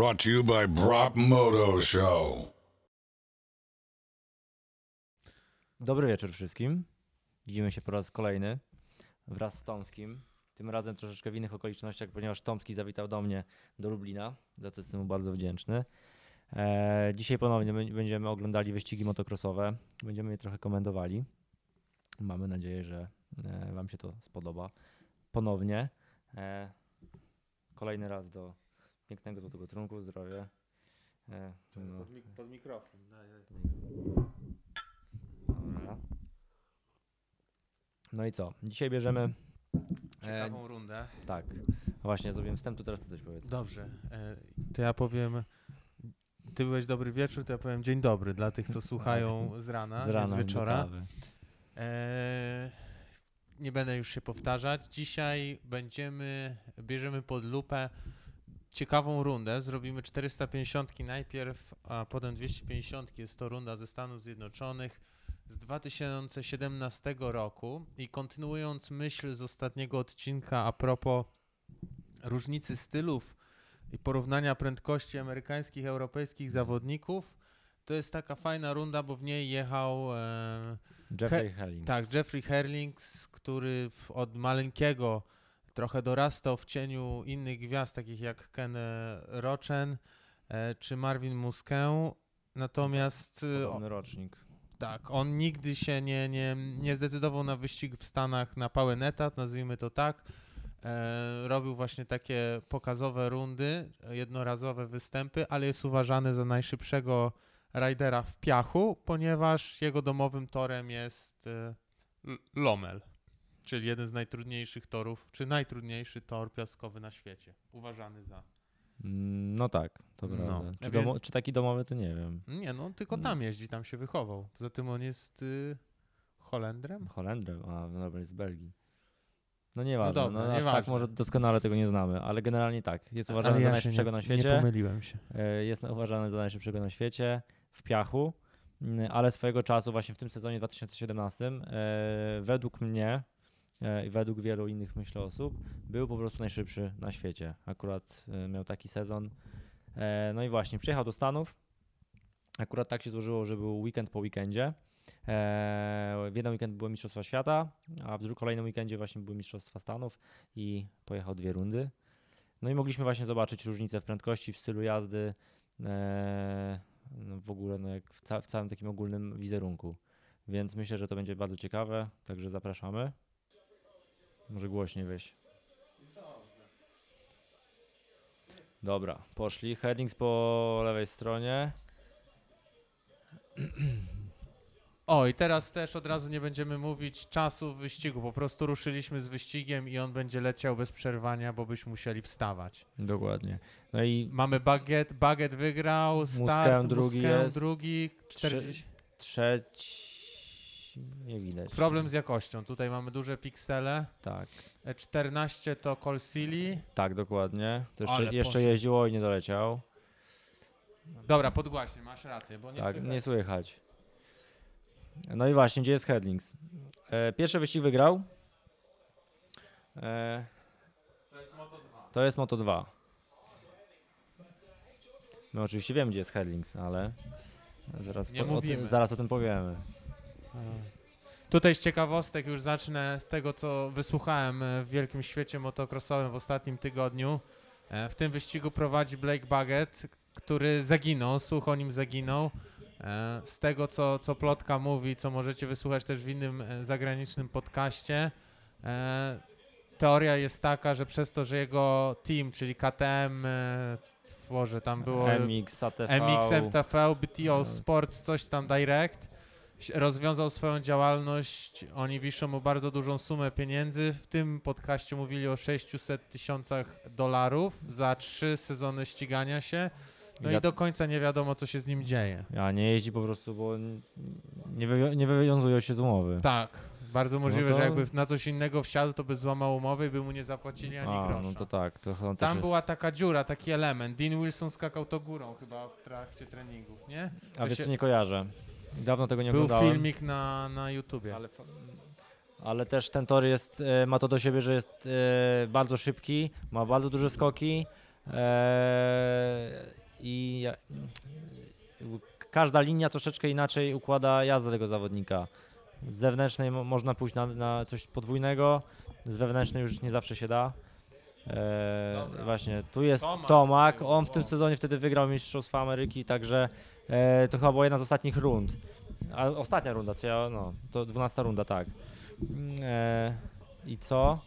brought to you by Brop Moto Show. Dobry wieczór wszystkim. Widzimy się po raz kolejny wraz z Tomskim. Tym razem troszeczkę w innych okolicznościach, ponieważ Tomski zawitał do mnie do Lublina, za co jestem mu bardzo wdzięczny. E, dzisiaj ponownie będziemy oglądali wyścigi motocrossowe. Będziemy je trochę komentowali. Mamy nadzieję, że e, Wam się to spodoba. Ponownie. E, kolejny raz do pięknego złotego trunku. Zdrowie. E, no. Pod, mik- pod mikrofon. Daj, daj. Dobra. No i co? Dzisiaj bierzemy. E, Ciekawą rundę. tak. Właśnie zrobiłem wstęp, to teraz ty coś powiedz. Dobrze. E, to ja powiem. Ty byłeś dobry wieczór, to ja powiem dzień dobry dla tych, co słuchają z rana, Tak. Z rana z wieczora. E, nie będę już się powtarzać. Dzisiaj będziemy, bierzemy pod lupę ciekawą rundę. Zrobimy 450 najpierw, a potem 250. Jest to runda ze Stanów Zjednoczonych z 2017 roku. I kontynuując myśl z ostatniego odcinka a propos różnicy stylów i porównania prędkości amerykańskich, europejskich zawodników, to jest taka fajna runda, bo w niej jechał e, Jeffrey Hellings. tak, Jeffrey Herlings, który od maleńkiego trochę dorastał w cieniu innych gwiazd, takich jak Ken Rochen e, czy Marvin Musquin. Natomiast e, Podobny rocznik. tak, on nigdy się nie, nie, nie zdecydował na wyścig w Stanach na pełen etat, nazwijmy to tak. E, robił właśnie takie pokazowe rundy, jednorazowe występy, ale jest uważany za najszybszego rajdera w piachu, ponieważ jego domowym torem jest e, L- Lommel, czyli jeden z najtrudniejszych torów, czy najtrudniejszy tor piaskowy na świecie. Uważany za. Mm, No tak, to No, prawda. Czy, domo, czy taki domowy, to nie wiem. Nie, no tylko No. tam jeździ, tam się wychował. Poza tym on jest y, Holendrem. Holendrem, a no jest z Belgii. No nieważne, no, dobra, aż tak może doskonale tego nie znamy, ale generalnie tak. Jest uważany Ale za ja najszybszego nie, na świecie. Nie pomyliłem się. E, Jest uważany za najszybszego na świecie w piachu, mm, ale swojego czasu właśnie w tym sezonie 2017 e, według mnie i według wielu innych myślę osób był po prostu najszybszy na świecie. Akurat e, miał taki sezon. E, No i właśnie przyjechał do Stanów. Akurat tak się złożyło, że był weekend po weekendzie. E, W jeden weekend były Mistrzostwa Świata, a w drugim kolejnym weekendzie właśnie były Mistrzostwa Stanów i pojechał dwie rundy. No i mogliśmy właśnie zobaczyć różnicę w prędkości, w stylu jazdy, e, no w ogóle no jak w całym takim ogólnym wizerunku. Więc myślę, że to będzie bardzo ciekawe, także zapraszamy. Może głośniej weź. Dobra, poszli. Headings po lewej stronie. O, i teraz też od razu nie będziemy mówić czasu wyścigu. Po prostu ruszyliśmy z wyścigiem i on będzie leciał bez przerwania, bo byśmy musieli wstawać. Dokładnie. No i Mamy Baget, Baget wygrał, start, Musquin drugi jest. drugi, 40. trzeci... Nie widać. Problem z jakością. Tutaj mamy duże piksele. Tak, E, 14 to Colsili. tak, dokładnie. To jeszcze, Ale jeszcze poszedł. jeździło i nie doleciał. Dobra, podgłaśnie, masz rację, bo nie tak, słychać. nie słychać. No i właśnie, gdzie jest Headlings? E, pierwszy wyścig wygrał. E, To jest Moto 2. to jest Moto 2. My oczywiście wiemy, gdzie jest Headlings, ale zaraz, po, o, zaraz o tym powiemy. Tutaj z ciekawostek już zacznę z tego, co wysłuchałem e, w wielkim świecie motocrossowym w ostatnim tygodniu. E, W tym wyścigu prowadzi Blake Baggett, który zaginął, słuch o nim zaginął. E, Z tego, co, co plotka mówi, co możecie wysłuchać też w innym zagranicznym podcaście, teoria jest taka, że przez to, że jego team, czyli KTM, Boże, tam było... MX, ATV. MX, MTV, BTO. Sports, coś tam Direct. Rozwiązał swoją działalność, oni wiszą mu bardzo dużą sumę pieniędzy. W tym podcaście mówili o 600 tysiącach dolarów za trzy sezony ścigania się. No Ja- i do końca nie wiadomo, co się z nim dzieje. A nie jeździ po prostu, bo nie, wywią- nie wywiązują się z umowy. Tak, bardzo możliwe, to- że jakby na coś innego wsiadł, to by złamał umowę i by mu nie zapłacili ani A, grosza. no to tak. To Tam jest... była taka dziura, taki element. Dean Wilson skakał to górą chyba w trakcie treningów, nie? A wiesz się- co, nie kojarzę. Dawno tego nie Był oglądałem. filmik na, na YouTubie. Ale, ale też ten tor jest, e, ma to do siebie, że jest e, bardzo szybki, ma bardzo duże skoki e, każda linia troszeczkę inaczej układa jazdę tego zawodnika. Z zewnętrznej mo- można pójść na, na coś podwójnego, z wewnętrznej już nie zawsze się da. E, Dobra. właśnie, tu jest Tomak on w tym sezonie wtedy wygrał Mistrzostwa Ameryki, także e, to chyba była jedna z ostatnich rund. A ostatnia runda, co ja, no, to 12 runda, tak. Mm, E, I co?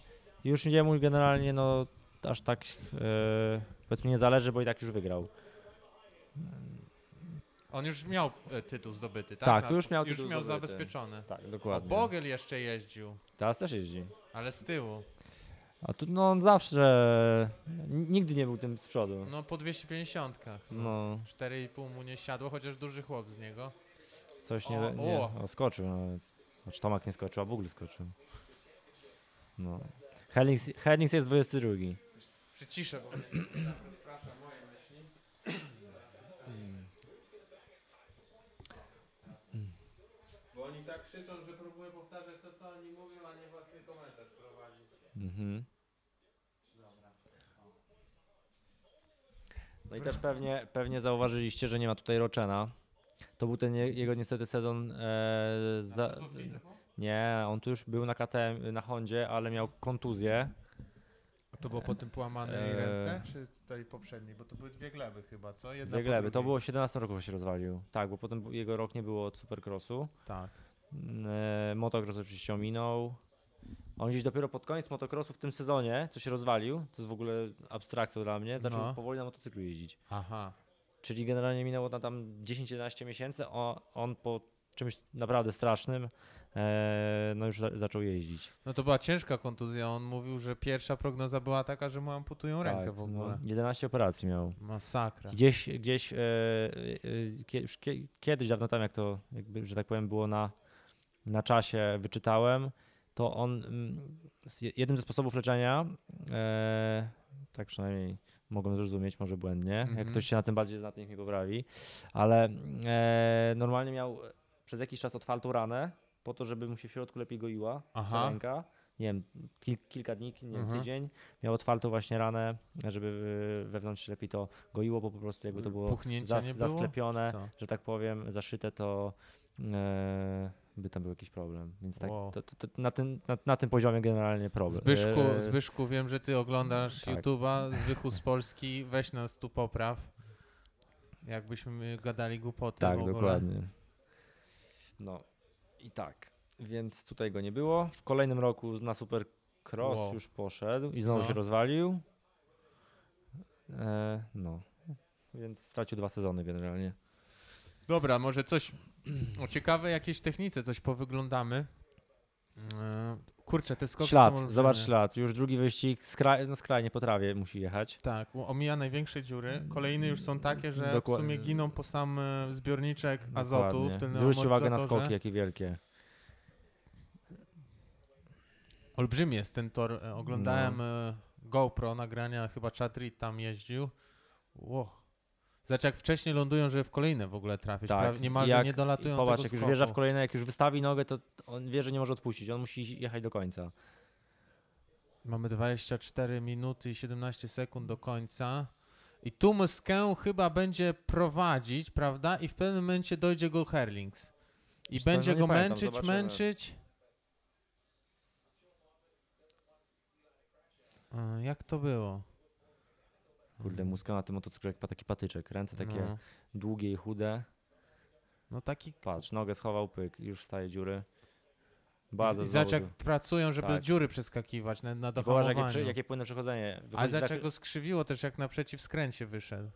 Już jemu generalnie, no, aż tak, e, powiedzmy, nie zależy, bo i tak już wygrał. On już miał e, tytuł zdobyty, tak? Tak, Na- już miał Już tytuł miał zdobyty. zabezpieczony. Tak, dokładnie. Bogel jeszcze jeździł, Teraz też jeździ. ale z tyłu. A tu, no, on zawsze, nigdy nie był tym z przodu. No po 250. No, 4,5 mu nie siadło, chociaż duży chłop z niego. coś nie, O, nie o. o, skoczył nawet. Znaczy Tomak nie skoczył, a Bugl skoczył. No. Hellings jest 22. Przyciszę, bo mnie rozprasza moje myśli. Bo oni tak krzyczą, że próbuję powtarzać to, co oni mówią, a nie własny komentarz prowadzić. Mhm. No i też pewnie, pewnie zauważyliście, że nie ma tutaj Roczena. To był ten je- jego niestety sezon. E, za, nie, on tu już był na KTM, na Hondzie, ale miał kontuzję. A to było po tym połamanej Eee. ręce, czy tej poprzedniej? Bo to były dwie gleby chyba, co? Jedna Dwie po gleby. To drugiej. było w 17 roku się rozwalił. Tak, bo potem jego rok nie było od Supercrossu. Tak. E, motocross oczywiście ominął. On gdzieś dopiero pod koniec motocrossu w tym sezonie, co się rozwalił, to jest w ogóle abstrakcja dla mnie, zaczął No. powoli na motocyklu jeździć. Aha. Czyli generalnie minęło na tam 10-11 miesięcy, o, on po czymś naprawdę strasznym e, no już za, zaczął jeździć. No to była ciężka kontuzja. On mówił, że pierwsza prognoza była taka, że mu amputują rękę Tak, w ogóle. No, 11 operacji miał. Masakra. Gdzieś, gdzieś e, e, kie- kiedyś dawno tam, jak to, jakby, że tak powiem, było na, na czasie, wyczytałem, to on, mm, jednym ze sposobów leczenia, e, tak przynajmniej mogłem zrozumieć, może błędnie, Mhm. jak ktoś się na tym bardziej zna, to niech mi poprawi, ale e, normalnie miał przez jakiś czas otwartą ranę, po to, żeby mu się w środku lepiej goiła ta Aha. ręka. Nie wiem, kil, kilka dni, nie wiem, Mhm. tydzień. Miał otwartą właśnie ranę, żeby wewnątrz się lepiej to goiło, bo po prostu jakby to było zas, było? zasklepione, Co? że tak powiem, zaszyte, to e, by tam był jakiś problem. Więc tak, Wow. to, to, to na, tym, na, na tym poziomie generalnie problem. Zbyszku, E, Zbyszku, wiem, że ty oglądasz tak. YouTube'a, Zbychu z Polski, weź nas tu popraw. Jakbyśmy gadali głupoty tak, w ogóle. dokładnie. No i tak, więc tutaj go nie było. W kolejnym roku na Supercross Wow. już poszedł i znowu No. się rozwalił. E, no, więc stracił dwa sezony generalnie. Dobra, może coś o ciekawe jakieś technice, coś powyglądamy. E, Kurczę, te skoki są Ślad, olbrzymie. zobacz ślad. Już drugi wyścig, skraj, no skrajnie po trawie musi jechać. Tak, omija największe dziury. Kolejne już są takie, że w Dokładnie. sumie giną po sam e, zbiorniczek azotu w Zwróć uwagę na skoki, jakie wielkie. Olbrzymi jest ten tor. E, Oglądałem No. GoPro nagrania, chyba Chad Reed tam jeździł. Ło. Zobacz jak wcześniej lądują, żeby w kolejne w ogóle trafić. Tak, Prawie niemalże jak- nie dolatują Popatrz, tego jak już wjeżdża w kolejne, jak już wystawi nogę, to on wie, że nie może odpuścić. On musi jechać do końca. Mamy 24 minuty i 17 sekund do końca. I tu Muskę chyba będzie prowadzić, prawda? I w pewnym momencie dojdzie go Herlings. I Wiesz co, będzie no go pamiętam, męczyć, zobaczymy. męczyć. E, Jak to było? Kurde, muska na tym motocyklu jak taki patyczek. Ręce takie No, długie i chude. no taki. Patrz, nogę schował, pyk, już wstaje dziury. Bardzo I zobacz jak pracują, żeby Tak. dziury przeskakiwać na, na Popatrz, jakie, jakie płynne przechodzenie. A Wychodzi z zobacz jak go skrzywiło też jak naprzeciw skręcie wyszedł.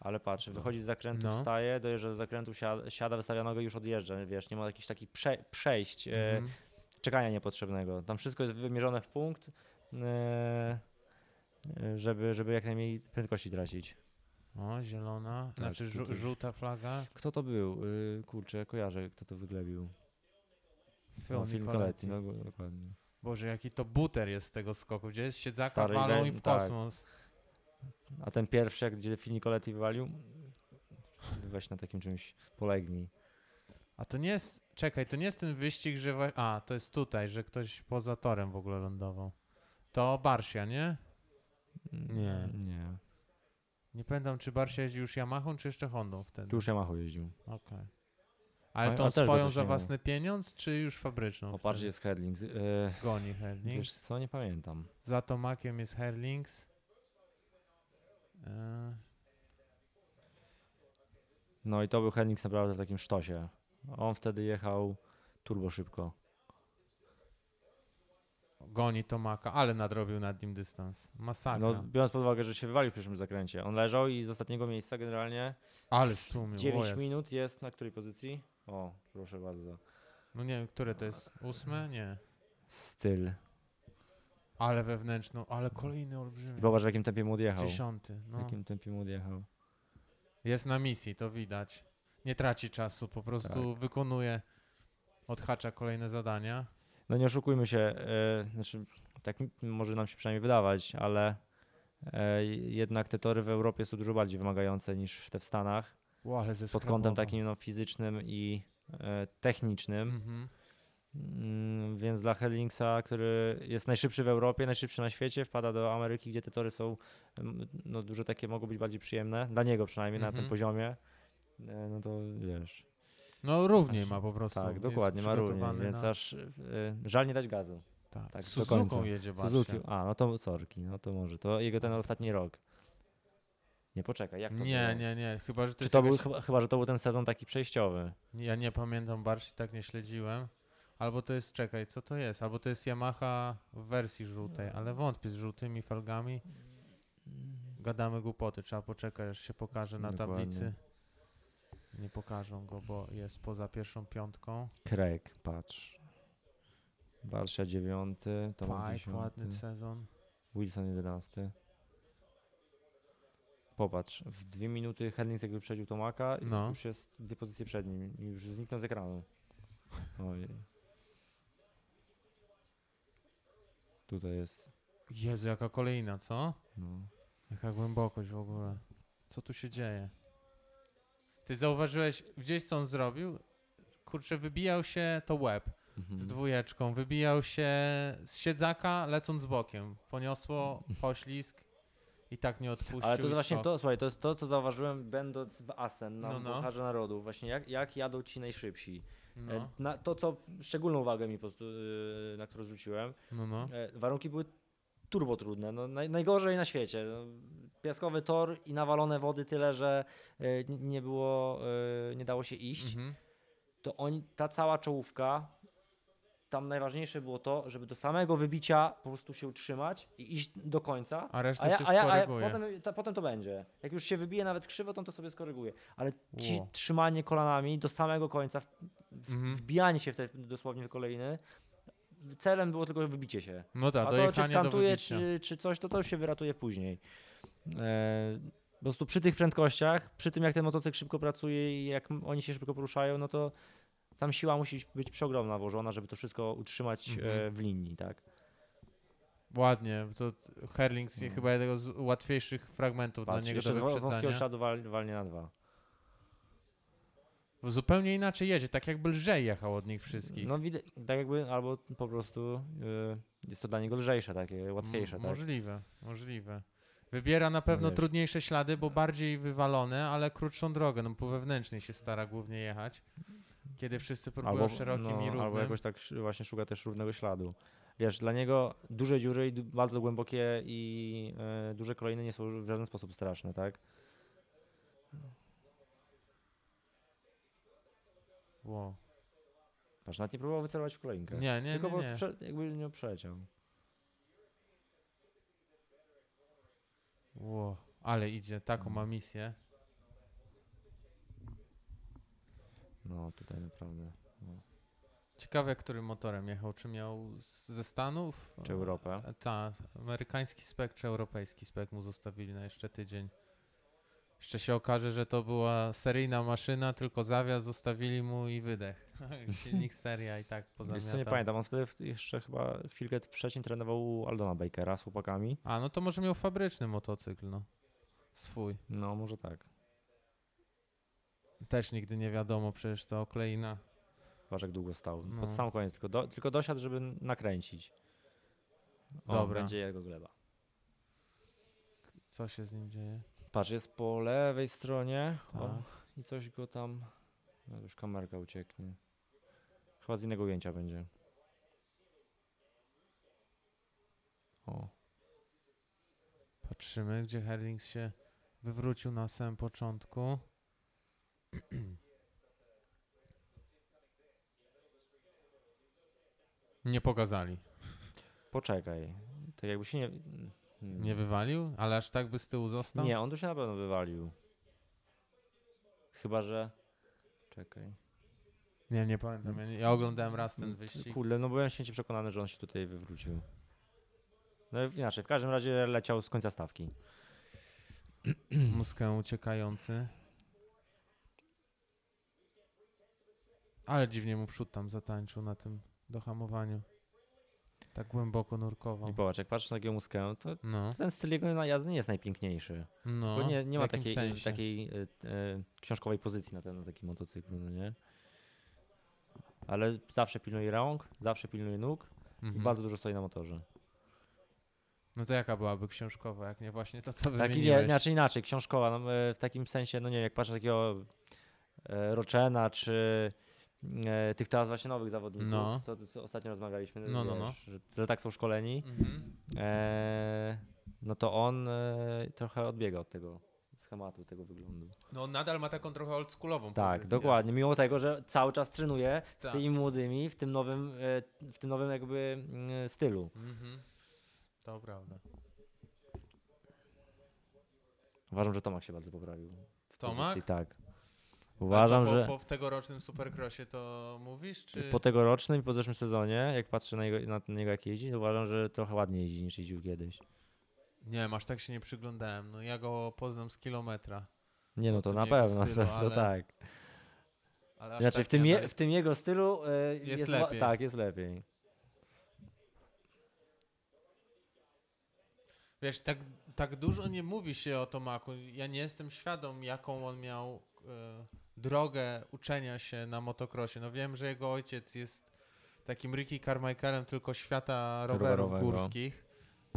Ale patrz, wychodzi z zakrętu, No. wstaje, dojeżdża z zakrętu, siada, siada wystawia nogę i już odjeżdża, wiesz, nie ma jakichś takich prze, przejść, e, Mhm. czekania niepotrzebnego. Tam wszystko jest wymierzone w punkt, e, żeby, żeby jak najmniej prędkości tracić. O, zielona, Tak, znaczy żu- żółta flaga. Kto to był? Y, kurczę, kojarzę, kto to wyglebił. Phil No, Nicoletti. Nicoletti, no dokładnie. Boże, jaki to buter jest z tego skoku, gdzie jest siedzaka, Stary walą i w tak. kosmos. A ten pierwszy, gdzie Phil Nicoletti wywalił, weź na takim czymś polegnij. A to nie jest, czekaj, to nie jest ten wyścig, że, a, to jest tutaj, że ktoś poza torem w ogóle lądował. To Barsia, nie? Nie. Nie. Nie pamiętam, czy Barsia jeździł już Yamahą, czy jeszcze Hondą wtedy. Tu już Yamaha jeździł. Okej. Ale A- tą a też go swoją coś za nie własny pieniądz, czy już fabryczną? Popatrz, wtedy? jest Herlings. Yy, Goni Herlings. wiesz co, nie pamiętam. Za Tomakiem jest Herlings. E, No i to był Herlings naprawdę w takim sztosie. On wtedy jechał turbo szybko. Goni Tomaka, ale nadrobił nad nim dystans. Masakra. No, biorąc pod uwagę, że się wywalił w pierwszym zakręcie. On leżał i z ostatniego miejsca generalnie ale stłumił. 9 o Jezu. minut jest na której pozycji? O, proszę bardzo. No nie wiem, które to jest? Ósme? Nie. Styl. Ale wewnętrzną, ale kolejny olbrzymi. I popatrz w jakim tempie mu odjechał. Dziesiąty. W No. jakim tempie mu odjechał. Jest na misji, to widać. Nie traci czasu, po prostu Tak. wykonuje, odhacza kolejne zadania. No nie oszukujmy się, e, znaczy tak może nam się przynajmniej wydawać, ale e, jednak te tory w Europie są dużo bardziej wymagające niż te w Stanach. Ale Pod kątem takim no, fizycznym i e, technicznym. Mhm. Mm, więc dla Hellingsa, który jest najszybszy w Europie, najszybszy na świecie, wpada do Ameryki, gdzie te tory są no, dużo takie mogą być bardziej przyjemne, dla niego przynajmniej na Mhm. tym poziomie. E, No to wiesz. No równiej Aż- ma po prostu. Tak, dokładnie, ma równie, przygotowany więc na- aż e, żal nie dać gazu. Tak, tak, Suzuką jedzie Barsia. Suzuki, a no to sorki, no to może, to jego ten ostatni rok. Nie poczekaj, jak to Nie, było? nie, nie, chyba, że to Czy to był, jakaś... chyba, chyba, że to był ten sezon taki przejściowy. Ja nie pamiętam Barsi, tak nie śledziłem. Albo to jest, czekaj, co to jest? Albo to jest Yamaha w wersji żółtej, ale wątpię z żółtymi felgami. Gadamy głupoty, trzeba poczekać, aż się pokaże na Dokładnie. tablicy. Nie pokażą go, bo jest poza pierwszą piątką. Craig, patrz. Barsza 9, Tomek Pike, 10, ładny sezon. Wilson 11. Popatrz, w dwie minuty Hellings jakby wyprzedził Tomaka i No. już jest dwie pozycje przed nim i już zniknął z ekranu. Ojej. Tutaj jest, Jezu, jaka kolejna, co? no. Jaka głębokość w ogóle. Co tu się dzieje? Ty zauważyłeś, gdzieś co on zrobił? Kurczę, wybijał się to łeb Mhm. z dwójeczką, wybijał się z siedzaka lecąc bokiem. Poniosło poślizg i tak nie odpuścił. Ale to jest właśnie to, słuchaj, to jest to, co zauważyłem będąc w Asen na No, no, no. Pucharze Narodów. Właśnie jak, jak jadą ci najszybsi. E, No, Na, to, co szczególną uwagę mi po prostu, yy, na którą zwróciłem, no, no. E, Warunki były turbo trudne, no, naj, najgorzej na świecie. Piaskowy tor i nawalone wody tyle, że e, nie było, e, nie dało się iść. Mhm. To oni, ta cała czołówka, tam najważniejsze było to, żeby do samego wybicia po prostu się utrzymać i iść do końca. A reszta ja, się a ja, a ja potem, ta, potem to będzie. Jak już się wybije nawet krzywo, to on to sobie skoryguje. Ale ci Ło. trzymanie kolanami do samego końca, w, w, Mhm. wbijanie się w te dosłownie w kolejny, celem było tylko wybicie się. No tak, A to czy skantuje, czy, czy coś, to to już się wyratuje później. E, po prostu przy tych prędkościach, przy tym jak ten motocykl szybko pracuje i jak m- oni się szybko poruszają, no to tam siła musi być przeogromna włożona, żeby to wszystko utrzymać Mhm. e, w linii, tak? Ładnie, to t- Herlings No. chyba jednego z łatwiejszych fragmentów Patrz, dla niego do z wąskiego wyprzedzania. śladu wal, walnie na dwa. Zupełnie inaczej jedzie, tak jakby lżej jechał od nich wszystkich. No widać, tak jakby, albo po prostu e, jest to dla niego lżejsze, takie łatwiejsze, M- tak? Możliwe, możliwe. Wybiera na pewno wiesz. trudniejsze ślady, bo bardziej wywalone, ale krótszą drogę. No po wewnętrznej się stara głównie jechać. Kiedy wszyscy próbują Albo, szerokim no, i równym. albo jakoś tak właśnie szuka też równego śladu. Wiesz, dla niego duże dziury, i bardzo głębokie i e, duże kolejny nie są w żaden sposób straszne, tak? Wow. Patrz, nawet nie próbował wycelować w kolejnkę. Nie, nie, Tylko po nie, prostu nie. prze, jakby nie przeleciał. Wow. Ale idzie, taką Mm. ma misję. No tutaj naprawdę. Ciekawe, którym motorem jechał. Czy miał z, ze Stanów? Czy Europę? Tak, amerykański spek czy europejski spek mu zostawili na jeszcze tydzień. Jeszcze się okaże, że to była seryjna maszyna, tylko zawias zostawili mu i wydech. Silnik seria i tak Wiesz co, nie pamiętam, on wtedy jeszcze chyba chwilkę wcześniej trenował u Aldona Bakera z chłopakami. A, no to może miał fabryczny motocykl, no. Swój. No, może tak. Też nigdy nie wiadomo, przecież to okleina. Jak długo stał. No. Pod sam koniec, tylko, do, tylko dosiadł, żeby nakręcić. O, Dobra. będzie jego gleba. Co się z nim dzieje? Patrz, jest po lewej stronie. O, Tak. I coś go tam. No już kamerka ucieknie. Chyba z innego ujęcia będzie. O. Patrzymy, gdzie Herlings się wywrócił na samym początku. Nie pokazali. Poczekaj. Tak jakby się nie. Hmm. Nie wywalił? Ale aż tak by z tyłu został? Nie, on tu się na pewno wywalił. Chyba, że. Czekaj. Nie, nie pamiętam. Ja, nie, ja oglądałem raz ten wyścig. Kurde, no byłem święcie przekonany, że on się tutaj wywrócił. No inaczej, w każdym razie leciał z końca stawki. Muskę uciekający. Ale dziwnie mu przód tam zatańczył na tym dohamowaniu. Tak głęboko nurkował. I popatrz, jak patrzysz na takiego muskę, to No, ten styl jego jazdy nie jest najpiękniejszy. no. Bo nie, nie ma takiej, sensie? takiej e, e, książkowej pozycji na, ten, na takim motocyklu, no nie? Ale zawsze pilnuje rąk, zawsze pilnuje nóg i Mhm. bardzo dużo stoi na motorze. No to jaka byłaby książkowa, jak nie właśnie to, co Taki, nie, wymieniłeś? inaczej, inaczej, książkowa, no, e, w takim sensie, no nie wiem, jak patrzę takiego e, Roczena, czy tych teraz właśnie nowych zawodników, No. co, co ostatnio rozmawialiśmy, No, no, no. wiesz, Że, że tak są szkoleni, Mhm. e, no to on e, trochę odbiega od tego schematu, tego wyglądu. No on nadal ma taką trochę oldschoolową Tak, pozycję. dokładnie. Mimo tego, że cały czas trenuje z Tak. tymi młodymi w tym nowym, e, w tym nowym jakby mm, stylu. Mhm. To prawda. Uważam, że Tomak się bardzo poprawił. Tomak? pozycji, Tak. Uważam, co, po, że po tegorocznym Supercrossie to mówisz, czy... po tegorocznym i po zeszłym sezonie, jak patrzę na, jego, na niego jak jeździ, to uważam, że trochę ładniej jeździ niż jeździł kiedyś. Nie aż tak się nie przyglądałem. No ja go poznam z kilometra. Nie no, to na pewno, stylu, to, to ale tak. Ale Znaczy tak w tym, je, analiz- w tym jego stylu e, Jest wa- lepiej. Tak, jest lepiej. Wiesz, tak, tak dużo nie mówi się o Tomaku. Ja nie jestem świadom, jaką on miał e, drogę uczenia się na motocrossie. No wiem, że jego ojciec jest takim Ricky Carmichaelem tylko świata rowerów Rowerowego. górskich.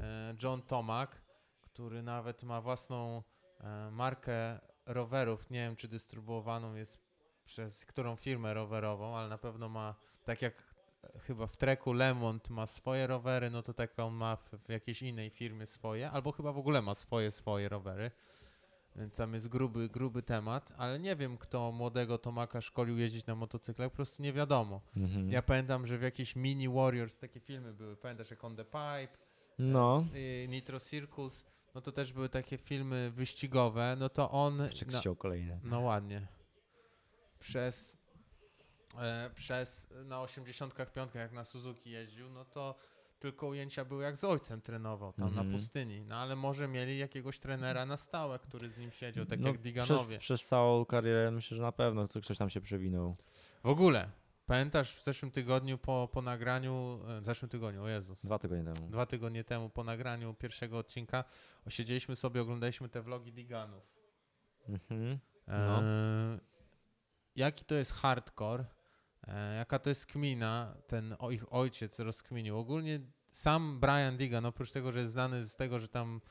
E, John Tomak, który nawet ma własną e, markę rowerów. Nie wiem, czy dystrybuowaną jest przez którą firmę rowerową, ale na pewno ma, tak jak e, chyba w treku Lemont ma swoje rowery, no to tak on ma w, w jakiejś innej firmie swoje, albo chyba w ogóle ma swoje, swoje rowery. Więc tam jest gruby, gruby temat, ale nie wiem, kto młodego Tomaka szkolił jeździć na motocyklach, po prostu nie wiadomo. Mhm. Ja pamiętam, że w jakiejś Mini Warriors takie filmy były, pamiętasz jak On The Pipe, No, y, Nitro Circus, no to też były takie filmy wyścigowe, no to on... jeszcze chciał kolejne. no ładnie. Przez, e, przez na 85 jak na Suzuki jeździł, no to tylko ujęcia były jak z ojcem trenował tam Mhm. na pustyni. No ale może mieli jakiegoś trenera na stałe, który z nim siedział, tak No, jak przez, Diganowie. przez całą karierę myślę, że na pewno ktoś tam się przewinął. W ogóle, pamiętasz w zeszłym tygodniu po, po nagraniu, e, w zeszłym tygodniu, o Jezus, Dwa tygodnie temu. dwa tygodnie temu po nagraniu pierwszego odcinka, siedzieliśmy sobie, oglądaliśmy te vlogi Diganów. Mhm. No. E, jaki to jest hardcore, e, jaka to jest kmina, ten o, ich ojciec rozkminił. Ogólnie sam Brian Digan, oprócz tego, że jest znany z tego, że tam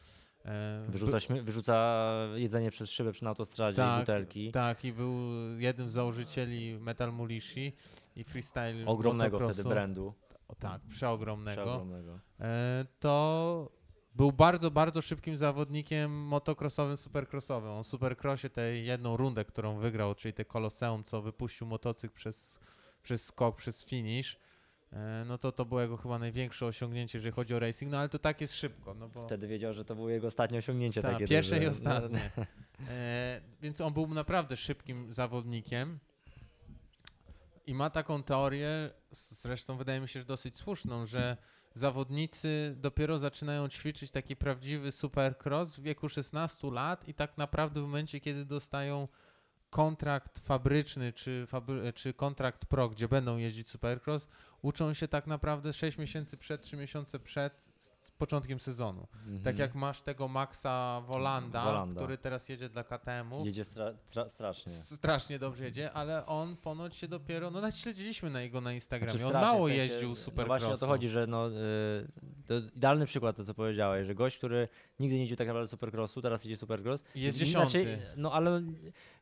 e, Wyrzuca, śmie- wyrzuca jedzenie przez szybę przy autostradzie i Tak, butelki. tak, i był jednym z założycieli Metal Mulishi i freestyle Ogromnego wtedy motocrossu. brandu. O, tak, przeogromnego. Przeogromnego. E, to był bardzo, bardzo szybkim zawodnikiem motocrossowym, supercrossowym. On w supercrossie tę jedną rundę, którą wygrał, czyli te Koloseum, co wypuścił motocykl przez, przez skok, przez finish, e, no to to było jego chyba największe osiągnięcie, jeżeli chodzi o racing, no ale to tak jest szybko, no bo Wtedy wiedział, że to było jego ostatnie osiągnięcie. Tak, takie pierwsze i ostatnie. E, więc on był naprawdę szybkim zawodnikiem. I ma taką teorię, zresztą wydaje mi się, że dosyć słuszną, że zawodnicy dopiero zaczynają ćwiczyć taki prawdziwy supercross w wieku 16 lat i tak naprawdę w momencie, kiedy dostają kontrakt fabryczny czy, fabry, czy kontrakt pro, gdzie będą jeździć supercross, uczą się tak naprawdę 6 miesięcy przed, 3 miesiące przed, początkiem sezonu. Mhm. Tak jak masz tego Maxa Wolanda, Wolanda. który teraz jedzie dla KTM-u. Jedzie stra- tra- strasznie. Strasznie dobrze jedzie, ale on ponoć się dopiero, no śledziliśmy na jego na Instagramie, Znaczy on mało w sensie, jeździł No super właśnie o to chodzi, że no, y, to idealny przykład to, co powiedziałeś, że gość, który nigdy nie jeździł tak naprawdę supercrossu, teraz jedzie supercross. Jest dziesiąty. Inaczej, no ale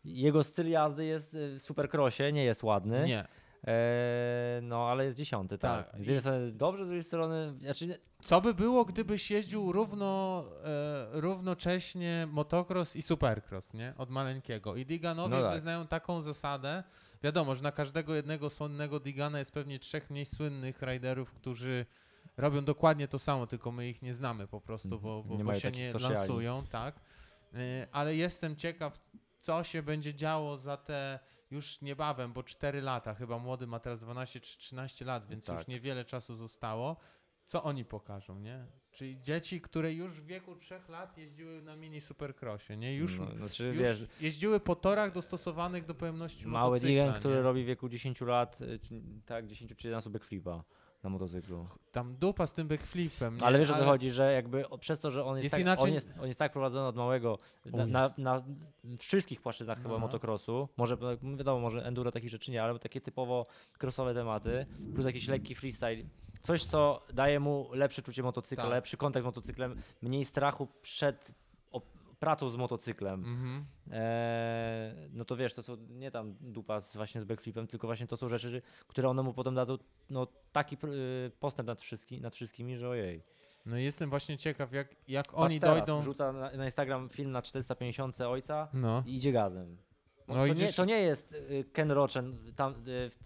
jego styl jazdy jest y, w supercrossie, nie jest ładny. Nie. E, no, ale jest dziesiąty, tak. Tak. Z jednej strony dobrze, z drugiej strony, znaczy, Co by było, gdybyś jeździł równo, e, równocześnie motocross i supercross, nie? Od maleńkiego. I Diganowie No tak. wyznają taką zasadę. Wiadomo, że na każdego jednego słynnego Digana jest pewnie trzech mniej słynnych riderów, którzy robią dokładnie to samo, tylko my ich nie znamy po prostu, bo, bo, Nie bo się nie sociali. lansują, tak. E, ale jestem ciekaw, co się będzie działo za te już niebawem, bo 4 lata, chyba młody ma teraz 12 czy 13 lat, więc Tak. już niewiele czasu zostało. Co oni pokażą, nie? Czyli dzieci, które już w wieku 3 lat jeździły na mini supercrossie, nie? Już, no, znaczy, już wiesz, jeździły po torach dostosowanych do pojemności mały Digen, który robi w wieku 10 lat, y, tak, 10 czy 11 backflipa na motocyklu. Tam dupa z tym backflipem, nie? Ale wiesz o co chodzi, że jakby przez to, że on jest, Jest tak, inaczej- on, jest, on jest tak prowadzony od małego na, na, na wszystkich płaszczyznach chyba No. motocrossu, może no, wiadomo, może enduro takich rzeczy nie, ale takie typowo crossowe tematy, plus jakiś lekki freestyle, coś co daje mu lepsze czucie motocykla, Tak. lepszy kontakt z motocyklem, mniej strachu przed pracą z motocyklem. Mhm. Eee, no to wiesz, to są nie tam dupa z, właśnie z backflipem, tylko właśnie to są rzeczy, które one mu potem dadzą no, taki y, postęp nad, wszystki, nad wszystkimi, że ojej. No i jestem właśnie ciekaw, jak, jak Patrz oni teraz, dojdą... Rzuca na, na Instagram film na 450 ojca No. i idzie gazem. No to, nie, idziesz- to nie jest y, Ken Rochen, tam,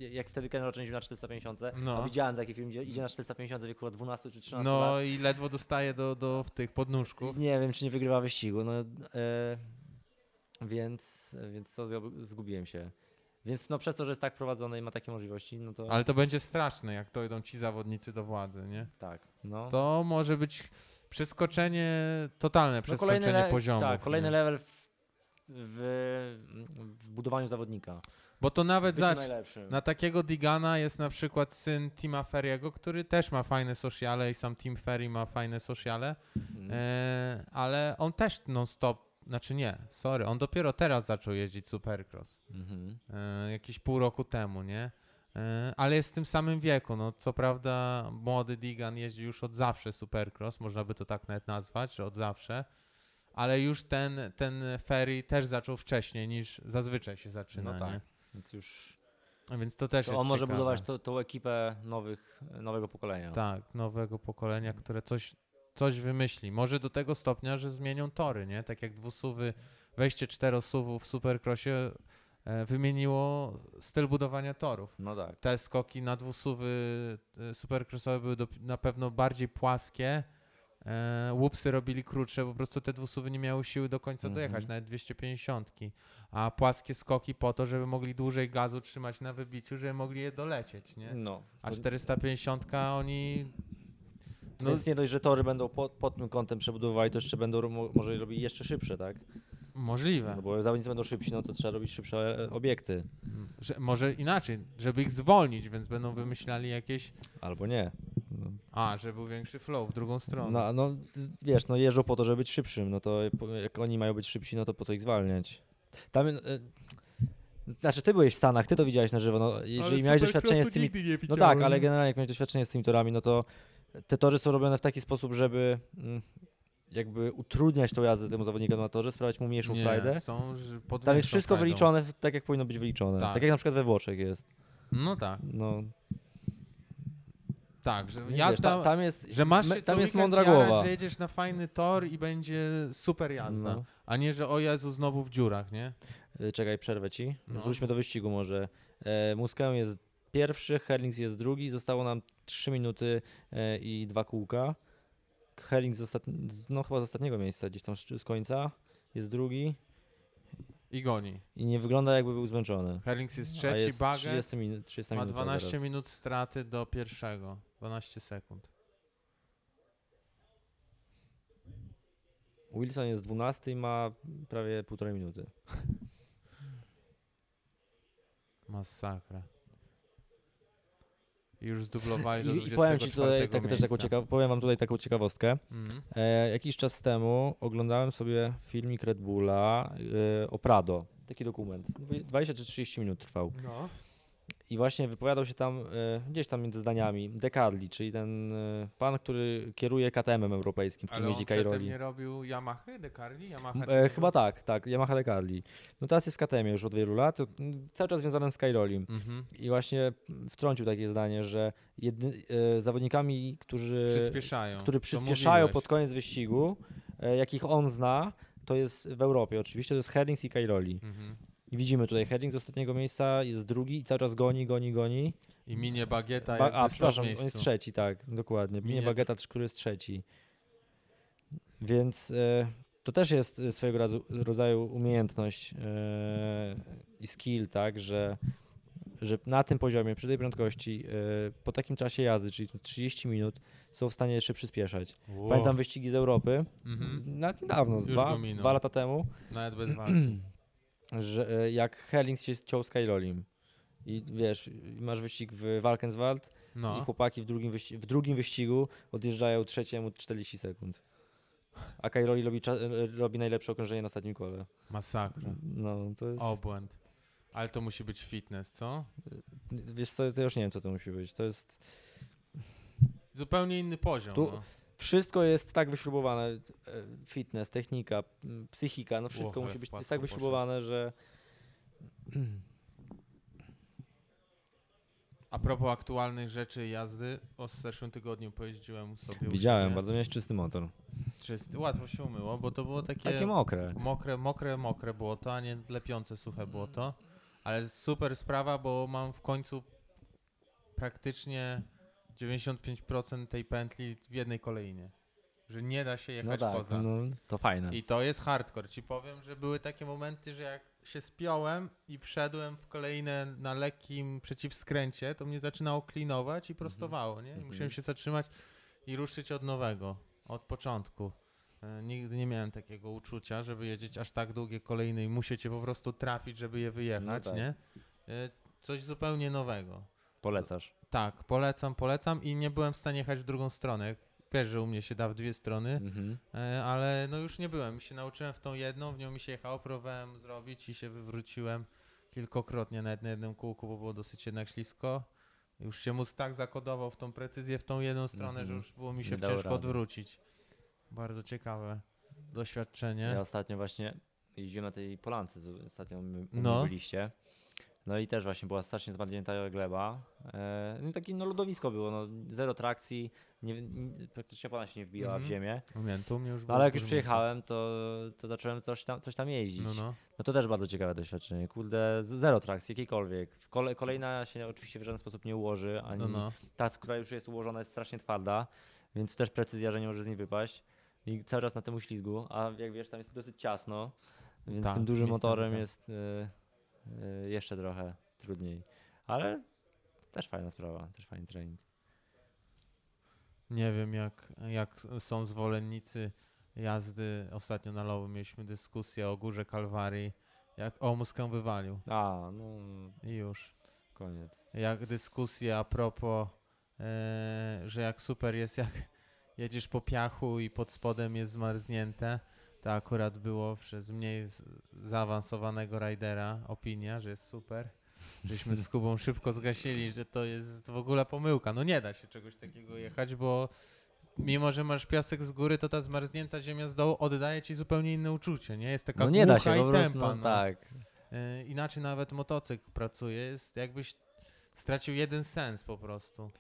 y, jak wtedy Ken Rochen jeździł na 450, No. widziałem taki film, gdzie idzie na 450 w wieku chyba 12 czy 13 No lat. i ledwo dostaje do, do tych podnóżków. Nie wiem, czy nie wygrywa wyścigu, no, e, więc, więc co, zgub- zgubiłem się. Więc no przez to, że jest tak prowadzone i ma takie możliwości, no to Ale to będzie straszne, jak dojdą ci zawodnicy do władzy, nie? tak. No. To może być przeskoczenie, totalne no przeskoczenie le- poziomów. Tak, kolejny nie? level w, w, budowaniu zawodnika. Bo to nawet zacz, na takiego Digana jest na przykład syn Tima Ferriego, który też ma fajne sociale i sam Tim Ferry ma fajne sociale, Mhm. e, ale on też non-stop, znaczy nie, sorry, on dopiero teraz zaczął jeździć Supercross. Mhm. e, jakieś pół roku temu, nie? E, ale jest w tym samym wieku. No, co prawda, młody Digan jeździ już od zawsze Supercross, można by to tak nawet nazwać, że od zawsze. Ale już ten, ten Ferry też zaczął wcześniej niż zazwyczaj się zaczyna. No tak. nie? Więc już A Więc to też to jest on może ciekawe. budować to, tą ekipę nowych, nowego pokolenia. Tak, nowego pokolenia, które coś, coś wymyśli. Może do tego stopnia, że zmienią tory, nie? Tak jak dwusuwy, wejście czterosuwów w Supercrossie e, wymieniło styl budowania torów. No tak. te skoki na dwusuwy e, supercrossowe były do, na pewno bardziej płaskie. E, łupsy robili krótsze, po prostu te dwusuwy nie miały siły do końca Mhm. dojechać, nawet 250. A płaskie skoki po to, żeby mogli dłużej gazu trzymać na wybiciu, żeby mogli je dolecieć, nie? No. A To- 450 oni. No, Więc nie dość, że tory będą pod, pod tym kątem przebudowywali, to jeszcze będą mo- może robili jeszcze szybsze, tak? Możliwe. No bo zawodnicy będą szybsi, no to trzeba robić szybsze e, obiekty. Że, może inaczej, żeby ich zwolnić, więc będą wymyślali jakieś. Albo nie. No, A, żeby był większy flow w drugą stronę. no, no wiesz, no jeżdżą po to, żeby być szybszym, no to jak oni mają być szybsi, no to po co ich zwalniać? Tam, e, znaczy ty byłeś w Stanach, ty to widziałeś na żywo, no jeżeli miałeś doświadczenie z tymi No tak, ale generalnie jak miałeś doświadczenie z tymi torami, no to te tory są robione w taki sposób, żeby mm, jakby utrudniać tą jazdę temu zawodnikowi na torze, sprawiać mu mniejszą nie, frajdę. Są Tam jest wszystko frajdą. wyliczone tak, jak powinno być wyliczone. Tak. Tak, jak na przykład we Włoszech jest. No tak, No, tak, że wiesz, jazda, ta, tam jest, że masz się tam jest mądra głowa. że jedziesz na fajny tor i będzie super jazda, No. a nie, że o Jezu, znowu w dziurach, nie? Y, Czekaj, przerwę ci. No. Wróćmy do wyścigu może. E, Muskę jest pierwszy, Herlings jest drugi. Zostało nam 3 minuty e, i dwa kółka. Herlings z, no, chyba z ostatniego miejsca, gdzieś tam z, końca. Jest drugi I goni. i nie wygląda jakby był zmęczony. Herlings jest A trzeci, jest Baget 30 minut, 30 ma minut 12 teraz. minut straty do pierwszego, 12 sekund. Wilson jest 12 i ma prawie półtorej minuty. Masakra. I już zdublowali do I, 24 I powiem ci tutaj tak, też taką ciekaw, powiem wam tutaj taką ciekawostkę. Mhm. E, jakiś czas temu oglądałem sobie filmik Red Bulla e, o Prado. Taki dokument. 20 czy 30 minut trwał. No. I właśnie wypowiadał się tam, e, gdzieś tam między zdaniami, Decarli, czyli ten e, pan, który kieruje KTM-em europejskim, w którym jeździ Cairoli. nie robił Yamaha, Decarli? Yamaha E, chyba tak, tak, Yamaha Decarli. No teraz jest w KTM już od wielu lat, mm, cały czas związany z Cairolim. Mhm. I właśnie wtrącił takie zdanie, że jedny, e, zawodnikami, którzy, Przyspieszają. którzy przyspieszają pod koniec wyścigu, e, jakich on zna, to jest w Europie oczywiście, to jest Herlings i Cairoli. Mhm. I widzimy tutaj Herlings z ostatniego miejsca jest drugi i cały czas goni, goni, goni. I minie Bagieta Ba- a, przepraszam, on jest trzeci, tak, dokładnie. Minie Minie- Bageta, który jest trzeci. Więc e, to też jest e, swojego rodzaju umiejętność e, i skill, tak, że, że na tym poziomie, przy tej prędkości, e, po takim czasie jazdy, czyli 30 minut, są w stanie jeszcze przyspieszać. Wow. Pamiętam wyścigi z Europy, Mhm. nawet niedawno, z dwa, dwa lata temu, Nawet bez walki. że e, jak Herlings się ciął z Kairolim. I wiesz, masz wyścig w Valkenswald, i No. chłopaki w drugim, w drugim wyścigu odjeżdżają trzeciemu 40 sekund. A Kairoli robi, e, robi najlepsze okrążenie na ostatnim kole. Masakra. No, to jest... Obłęd. Ale to musi być fitness, co? Wiesz co, to już nie wiem, co to musi być. To jest... Zupełnie inny poziom. Tu- no. Wszystko jest tak wyśrubowane. e, Fitness, technika, psychika, no wszystko Ło, musi być jest tak pasku poszedł. wyśrubowane, że... A propos aktualnych rzeczy jazdy, o zeszłym tygodniu pojeździłem sobie Widziałem, bardzo miałeś czysty motor. Czysty, łatwo się umyło, bo to było takie, Takie mokre. mokre, mokre, mokre było to, a nie lepiące, suche było to. Ale super sprawa, bo mam w końcu praktycznie 95% tej pętli w jednej kolejnie. Że nie da się No jechać tak, poza. no, to fajne. I to jest hardcore. Ci powiem, że były takie momenty, że jak się spiąłem i wszedłem w kolejne na lekkim przeciwskręcie, to mnie zaczynało klinować i prostowało, nie? I Mhm. musiałem się zatrzymać i ruszyć od nowego, od początku. E, Nigdy nie miałem takiego uczucia, żeby jeździć aż tak długie kolejne i musicie po prostu trafić, żeby je wyjechać, No tak. nie? E, Coś zupełnie nowego. Polecasz. Tak, polecam, polecam i nie byłem w stanie jechać w drugą stronę. Wiesz, że u mnie się da w dwie strony. Mhm. E, ale no już nie byłem. Się nauczyłem w tą jedną, w nią mi się jechało, próbowałem zrobić i się wywróciłem kilkokrotnie nawet na jednym kółku, bo było dosyć jednak ślisko. Już się mózg tak zakodował w tą precyzję, w tą jedną stronę, że Mhm. już było mi się dało ciężko odwrócić. Bardzo ciekawe doświadczenie. Ja ostatnio właśnie jeździłem na tej polance, ostatnio my, no. byliście. No i też właśnie była strasznie zmarznięta gleba. E, no takie no, lodowisko było, no, zero trakcji, nie, nie, praktycznie polana się nie wbijała Mhm. w ziemię. Wiem, tu mnie już No było ale jak już przyjechałem, to, to zacząłem coś tam, coś tam jeździć. No, No, no. to też bardzo ciekawe doświadczenie. Kurde, zero trakcji, jakiejkolwiek. W kole, kolejna się oczywiście w żaden sposób nie ułoży, ani No, no. ta, która już jest ułożona, jest strasznie twarda, więc też precyzja, że nie może z niej wypaść. I cały czas na tym uślizgu, a jak wiesz, tam jest dosyć ciasno, więc Tak, tym dużym motorem tak. jest y, jeszcze trochę trudniej. Ale też fajna sprawa, też fajny trening. Nie wiem, jak, jak są zwolennicy jazdy. Ostatnio na Lowy mieliśmy dyskusję o Górze Kalwarii, jak Omuskę wywalił. A, no I już. koniec. jak dyskusja a propos, e, że jak super jest, jak jedziesz po piachu i pod spodem jest zmarznięte. To akurat było przez mniej zaawansowanego rajdera opinia, że jest super. Żeśmy z Kubą szybko zgasili, że to jest w ogóle pomyłka. No nie da się czegoś takiego jechać, bo mimo, że masz piasek z góry, to ta zmarznięta ziemia z dołu oddaje ci zupełnie inne uczucie, nie? Jest taka No nie da się, i po prostu, tempa, no, tak. E, inaczej nawet motocykl pracuje, jest jakbyś stracił jeden sens po prostu.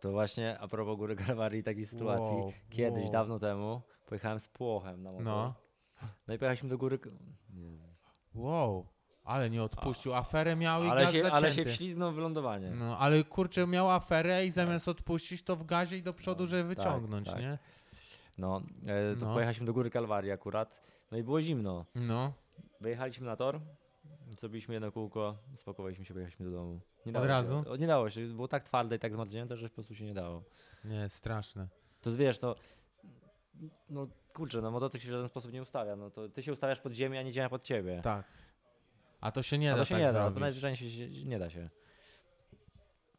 To właśnie a propos Góry Kalwarii takiej sytuacji. Wow, Kiedyś, wow. dawno temu, pojechałem z płochem na motor. No. No i pojechaliśmy do góry. Wow, ale nie odpuścił. Aferę miał i Ale gaz się, zacięty. ale się wślizgnął w wylądowanie. No, ale kurczę, miał aferę i zamiast odpuścić, to w gazie i do przodu, No, żeby tak, wyciągnąć, tak. nie? No, e, to No. pojechaliśmy do Góry Kalwarii akurat. No i było zimno. No, Wyjechaliśmy na tor, zrobiliśmy jedno kółko, spakowaliśmy się, pojechaliśmy do domu. Nie Od razu? Się, o, nie dało się, było tak twarde i tak zmarznięte, że po prostu się nie dało. nie, straszne. To wiesz, to no kurczę, no motocykl się w żaden sposób nie ustawia. No to ty się ustawiasz pod ziemię, a nie ziemia pod ciebie. Tak. A to się nie A da to się tak nie da, zrobić. bo najzwyczajniej się, nie da się.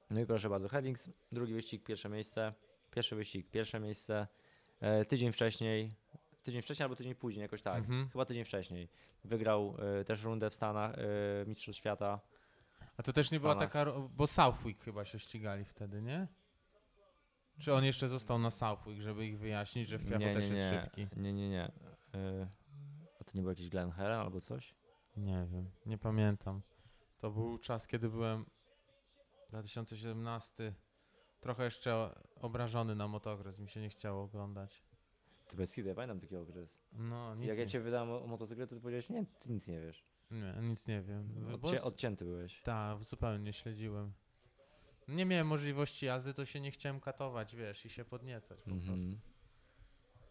No i proszę bardzo, Headings, drugi wyścig, pierwsze miejsce. Pierwszy wyścig, pierwsze miejsce. E, tydzień wcześniej, tydzień wcześniej albo tydzień później, jakoś tak. Mhm. Chyba tydzień wcześniej. Wygrał e, też rundę w Stanach, e, Mistrzostw Świata. A to też nie była taka, bo Southwick chyba się ścigali wtedy, nie? Czy on jeszcze został na Southwick, żeby ich wyjaśnić, że w piachu nie, też nie, jest nie, szybki? nie, nie, nie. E, a to nie był jakiś Glenn Helen albo coś? Nie wiem, nie pamiętam. To był czas, kiedy byłem 2017. Trochę jeszcze obrażony na motokres, mi się nie chciało oglądać. Ty bez kitu, ja pamiętam taki okres. No, nic, Jak ja nie, cię wydałem o, o motocyklet, to ty powiedziałeś, nie, ty nic nie wiesz. nie, nic nie wiem. Bo Odcię, z- odcięty byłeś. Tak, zupełnie nie śledziłem. Nie miałem możliwości jazdy, to się nie chciałem katować, wiesz, i się podniecać po prostu. Mhm.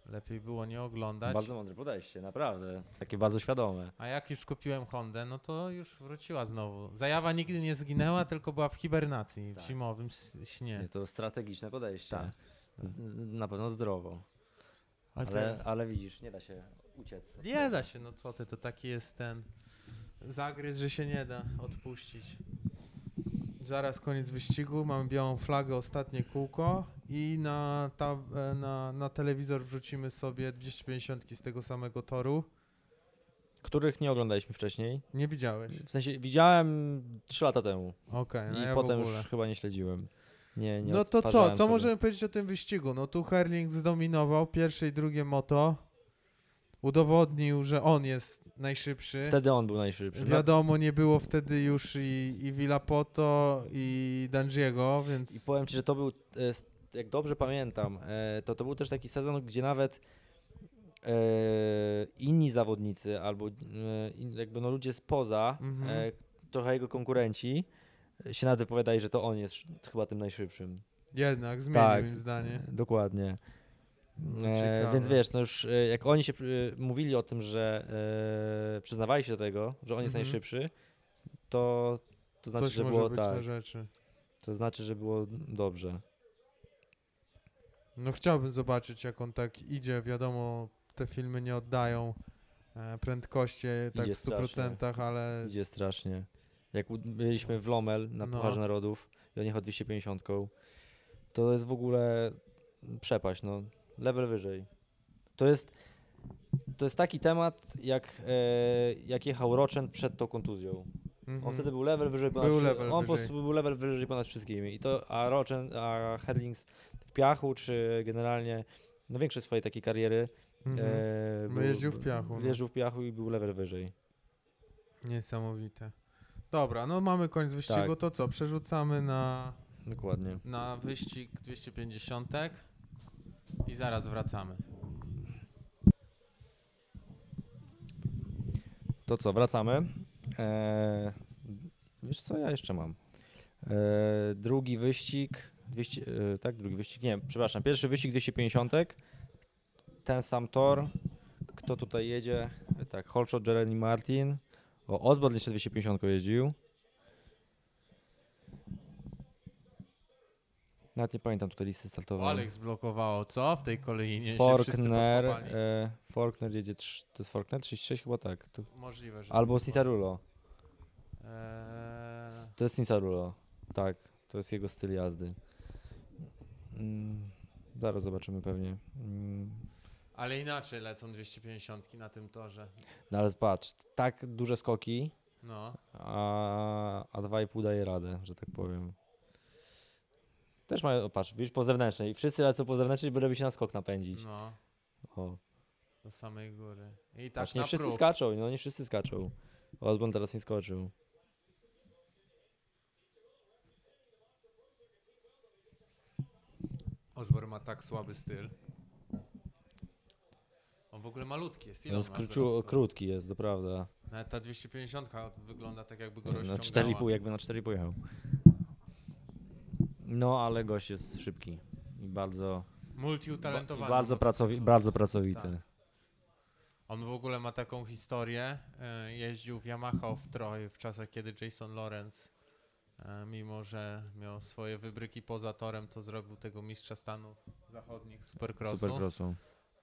Lepiej było nie oglądać. Bardzo mądre podejście, naprawdę. Takie bardzo świadome. A jak już kupiłem Hondę, no to już wróciła znowu. Zajawa nigdy nie zginęła, tylko była w hibernacji, w Tak. zimowym s- śnie. Nie, to strategiczne podejście. Tak. Z, na pewno zdrowo. A Ale, ale widzisz, nie da się uciec. Nie da się, no co ty, to taki jest ten zagryz, że się nie da odpuścić. Zaraz koniec wyścigu, mamy białą flagę, ostatnie kółko i na, ta, e, na, na telewizor wrzucimy sobie 250 z tego samego toru. Których nie oglądaliśmy wcześniej. Nie widziałeś? W sensie widziałem 3 lata temu. Okej, no I ja potem już chyba nie śledziłem. Nie, nie No to co, co sobie. możemy powiedzieć o tym wyścigu? No tu Herling zdominował pierwsze i drugie moto. Udowodnił, że on jest najszybszy. Wtedy on był najszybszy. No, Wiadomo, nie było wtedy już i, i Villapoto, i Dangiego, więc I powiem ci, że to był, e, jak dobrze pamiętam, e, to to był też taki sezon, gdzie nawet e, inni zawodnicy albo jakby no ludzie spoza, Mhm. trochę jego konkurenci, się nawet wypowiadali, że to on jest chyba tym najszybszym. jednak zmienił Tak. im zdanie. Dokładnie. E, ciekawe. więc wiesz, no już e, jak oni się e, mówili o tym, że e, przyznawali się do tego, że on jest Mhm. najszybszy, to, to znaczy, Coś że było tak. To znaczy, że było dobrze. No chciałbym zobaczyć, jak on tak idzie. Wiadomo, te filmy nie oddają prędkości tak Idzie w 100%, ale Idzie strasznie. Jak byliśmy w Lomel na No. Pucharze Narodów i on jechał 250, to jest w ogóle przepaść, no. Level wyżej. To jest, to jest taki temat, jak, e, jak jechał Rochen przed tą kontuzją. mhm. On wtedy był level wyżej ponad Był level On po wyżej. prostu był level wyżej ponad wszystkimi. I to, a Rochen, a Herlings w piachu, czy generalnie no większość swojej takiej kariery Mhm. e, No jeździł w piachu, no. Jeździł w piachu i był level wyżej. Niesamowite. Dobra, no mamy koniec wyścigu, Tak. to co? Przerzucamy na, Dokładnie. na wyścig 250 i zaraz wracamy. To co, wracamy. Eee, wiesz co, ja jeszcze mam. Eee, drugi wyścig, 200, e, tak, drugi wyścig, nie, przepraszam, pierwszy wyścig 250, ten sam tor, kto tutaj jedzie, E, tak, Holshot, Jeremy Martin, o, Osborne jeszcze 250 jeździł. Nawet nie pamiętam tutaj listy startowej. Alex zblokowało, co? W tej kolejnie podkopali. e, Faulkner jedzie, trz- to jest Faulkner 36 chyba tak, to, Możliwe, że... albo tak. Cisarulo. Eee, To jest Cinsarulo. Tak, to jest jego styl jazdy. Mm, zaraz zobaczymy pewnie. Mm, ale inaczej lecą 250 na tym torze. no ale patrz, tak duże skoki, No. a, a 2,5 daje radę, że tak powiem. Też mają, patrz, widzisz po zewnętrznej. Wszyscy lecą po zewnętrznej, by robi się na skok napędzić. No, O, do samej góry. I tak patrz, nie na wszyscy próg. skaczą, no nie wszyscy skaczą. Osborn teraz nie skoczył. Osborne ma tak słaby styl. On w ogóle malutki jest. Ile On on ma skrócił, wzrostu? krótki jest, to prawda. Nawet ta 250 wygląda tak jakby go Na rozciągała. 4,5, jakby na 4,5 jechał. No, ale gość jest szybki i bardzo, ba- Multiutalentowany. bardzo, pracowi- bardzo pracowity. Tak. On w ogóle ma taką historię. e, Jeździł w Yamaha w Troy w czasach, kiedy Jason Lawrence, e, mimo że miał swoje wybryki poza torem, to zrobił tego mistrza Stanów Zachodnich Supercrossu. Supercrossu.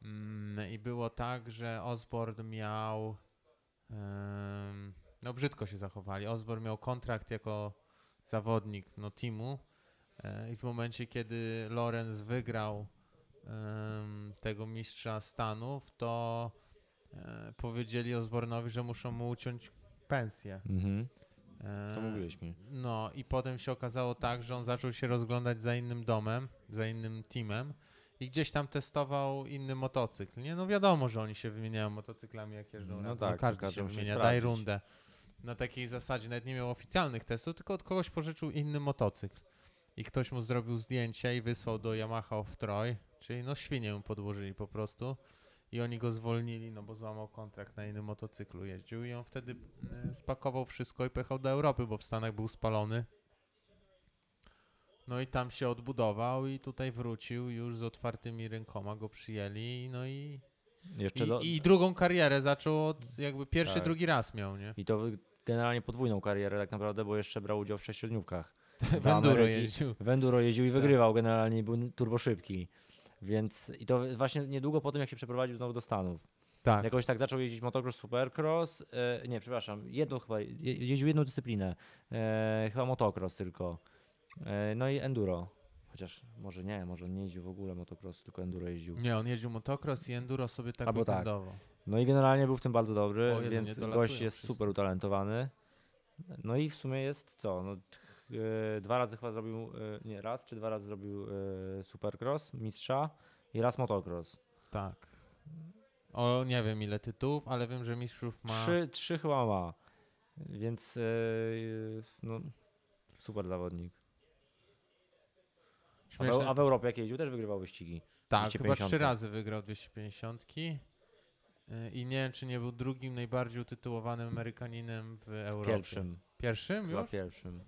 Mm, I było tak, że Osborne miał. no brzydko się zachowali. Osborne miał kontrakt jako zawodnik no, teamu I w momencie, kiedy Lorenz wygrał em, tego mistrza Stanów, to e, powiedzieli Osbornowi, że muszą mu uciąć pensję. Mhm. E, To mówiliśmy. No i potem się okazało tak, że on zaczął się rozglądać za innym domem, za innym teamem i gdzieś tam testował inny motocykl. Nie, no wiadomo, że oni się wymieniają motocyklami jak jeżdżą. No razem. tak, każdy każdy się wymienia, daj rundę. Na takiej zasadzie nawet nie miał oficjalnych testów, tylko od kogoś pożyczył inny motocykl. I ktoś mu zrobił zdjęcie i wysłał do Yamaha of Troy, czyli no świnie mu podłożyli po prostu. I oni go zwolnili, no bo złamał kontrakt na innym motocyklu jeździł i on wtedy e, spakował wszystko i pojechał do Europy, bo w Stanach był spalony. No i tam się odbudował i tutaj wrócił już z otwartymi rękoma, go przyjęli, no i, Jeszcze do... i, i drugą karierę zaczął od jakby pierwszy, Tak. drugi raz miał, nie? I to generalnie podwójną karierę tak naprawdę, bo jeszcze brał udział w sześciodniówkach. W enduro jeździł. W enduro jeździł i Tak. wygrywał generalnie, i był turbo szybki. Więc i to właśnie niedługo po tym, jak się przeprowadził znowu do Stanów. Tak. Jakoś tak zaczął jeździć motocross, supercross. E, nie, przepraszam, jedną chyba, je, jeździł jedną dyscyplinę. E, chyba motocross tylko. E, no i enduro. Chociaż może nie, może on nie jeździł w ogóle motocross, tylko enduro jeździł. Nie, on jeździł motocross i enduro sobie tak Albo tak. No i generalnie był w tym bardzo dobry, Jezu, więc gość jest wszyscy. super utalentowany. No i w sumie jest co? No, dwa razy chyba zrobił, e, nie raz czy dwa razy zrobił e, supercross, mistrza i raz motocross. Tak. O, nie wiem ile tytułów, ale wiem, że mistrzów ma... Trzy, trzy chyba ma. Więc e, no, super zawodnik. A w, a w Europie jak jeździł też wygrywał wyścigi. Tak, chyba 250. trzy razy wygrał 250. Y, I nie wiem, czy nie był drugim najbardziej utytułowanym Amerykaninem w Europie. Pierwszym. Pierwszym Chyba już? pierwszym.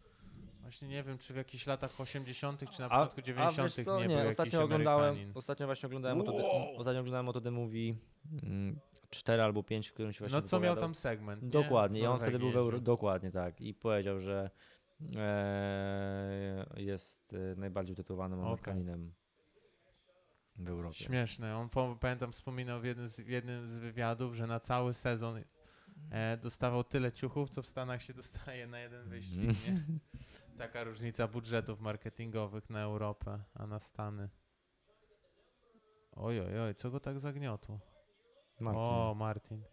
Właśnie nie wiem, czy w jakichś latach 80., czy na A, początku a 90. wiesz co, nie, nie, był ostatnio oglądałem, Amerykanin. ostatnio właśnie oglądałem, wow. ostatnio oglądałem Moto The Movie mm, 4 albo 5, w którym się właśnie No co miał tam segment, nie? Dokładnie, i on wtedy był w Euro... Dokładnie, tak. I powiedział, że e, jest e, najbardziej utytułowanym Okej. Amerykaninem w Europie. Śmieszne. On pamiętam wspominał w jednym, z, w jednym z wywiadów, że na cały sezon e, dostawał tyle ciuchów, co w Stanach się dostaje na jeden wyścig, Mhm. Taka różnica budżetów marketingowych na Europę, a na Stany. Oj, oj, oj, co go tak zagniotło? Martin. O, Martin.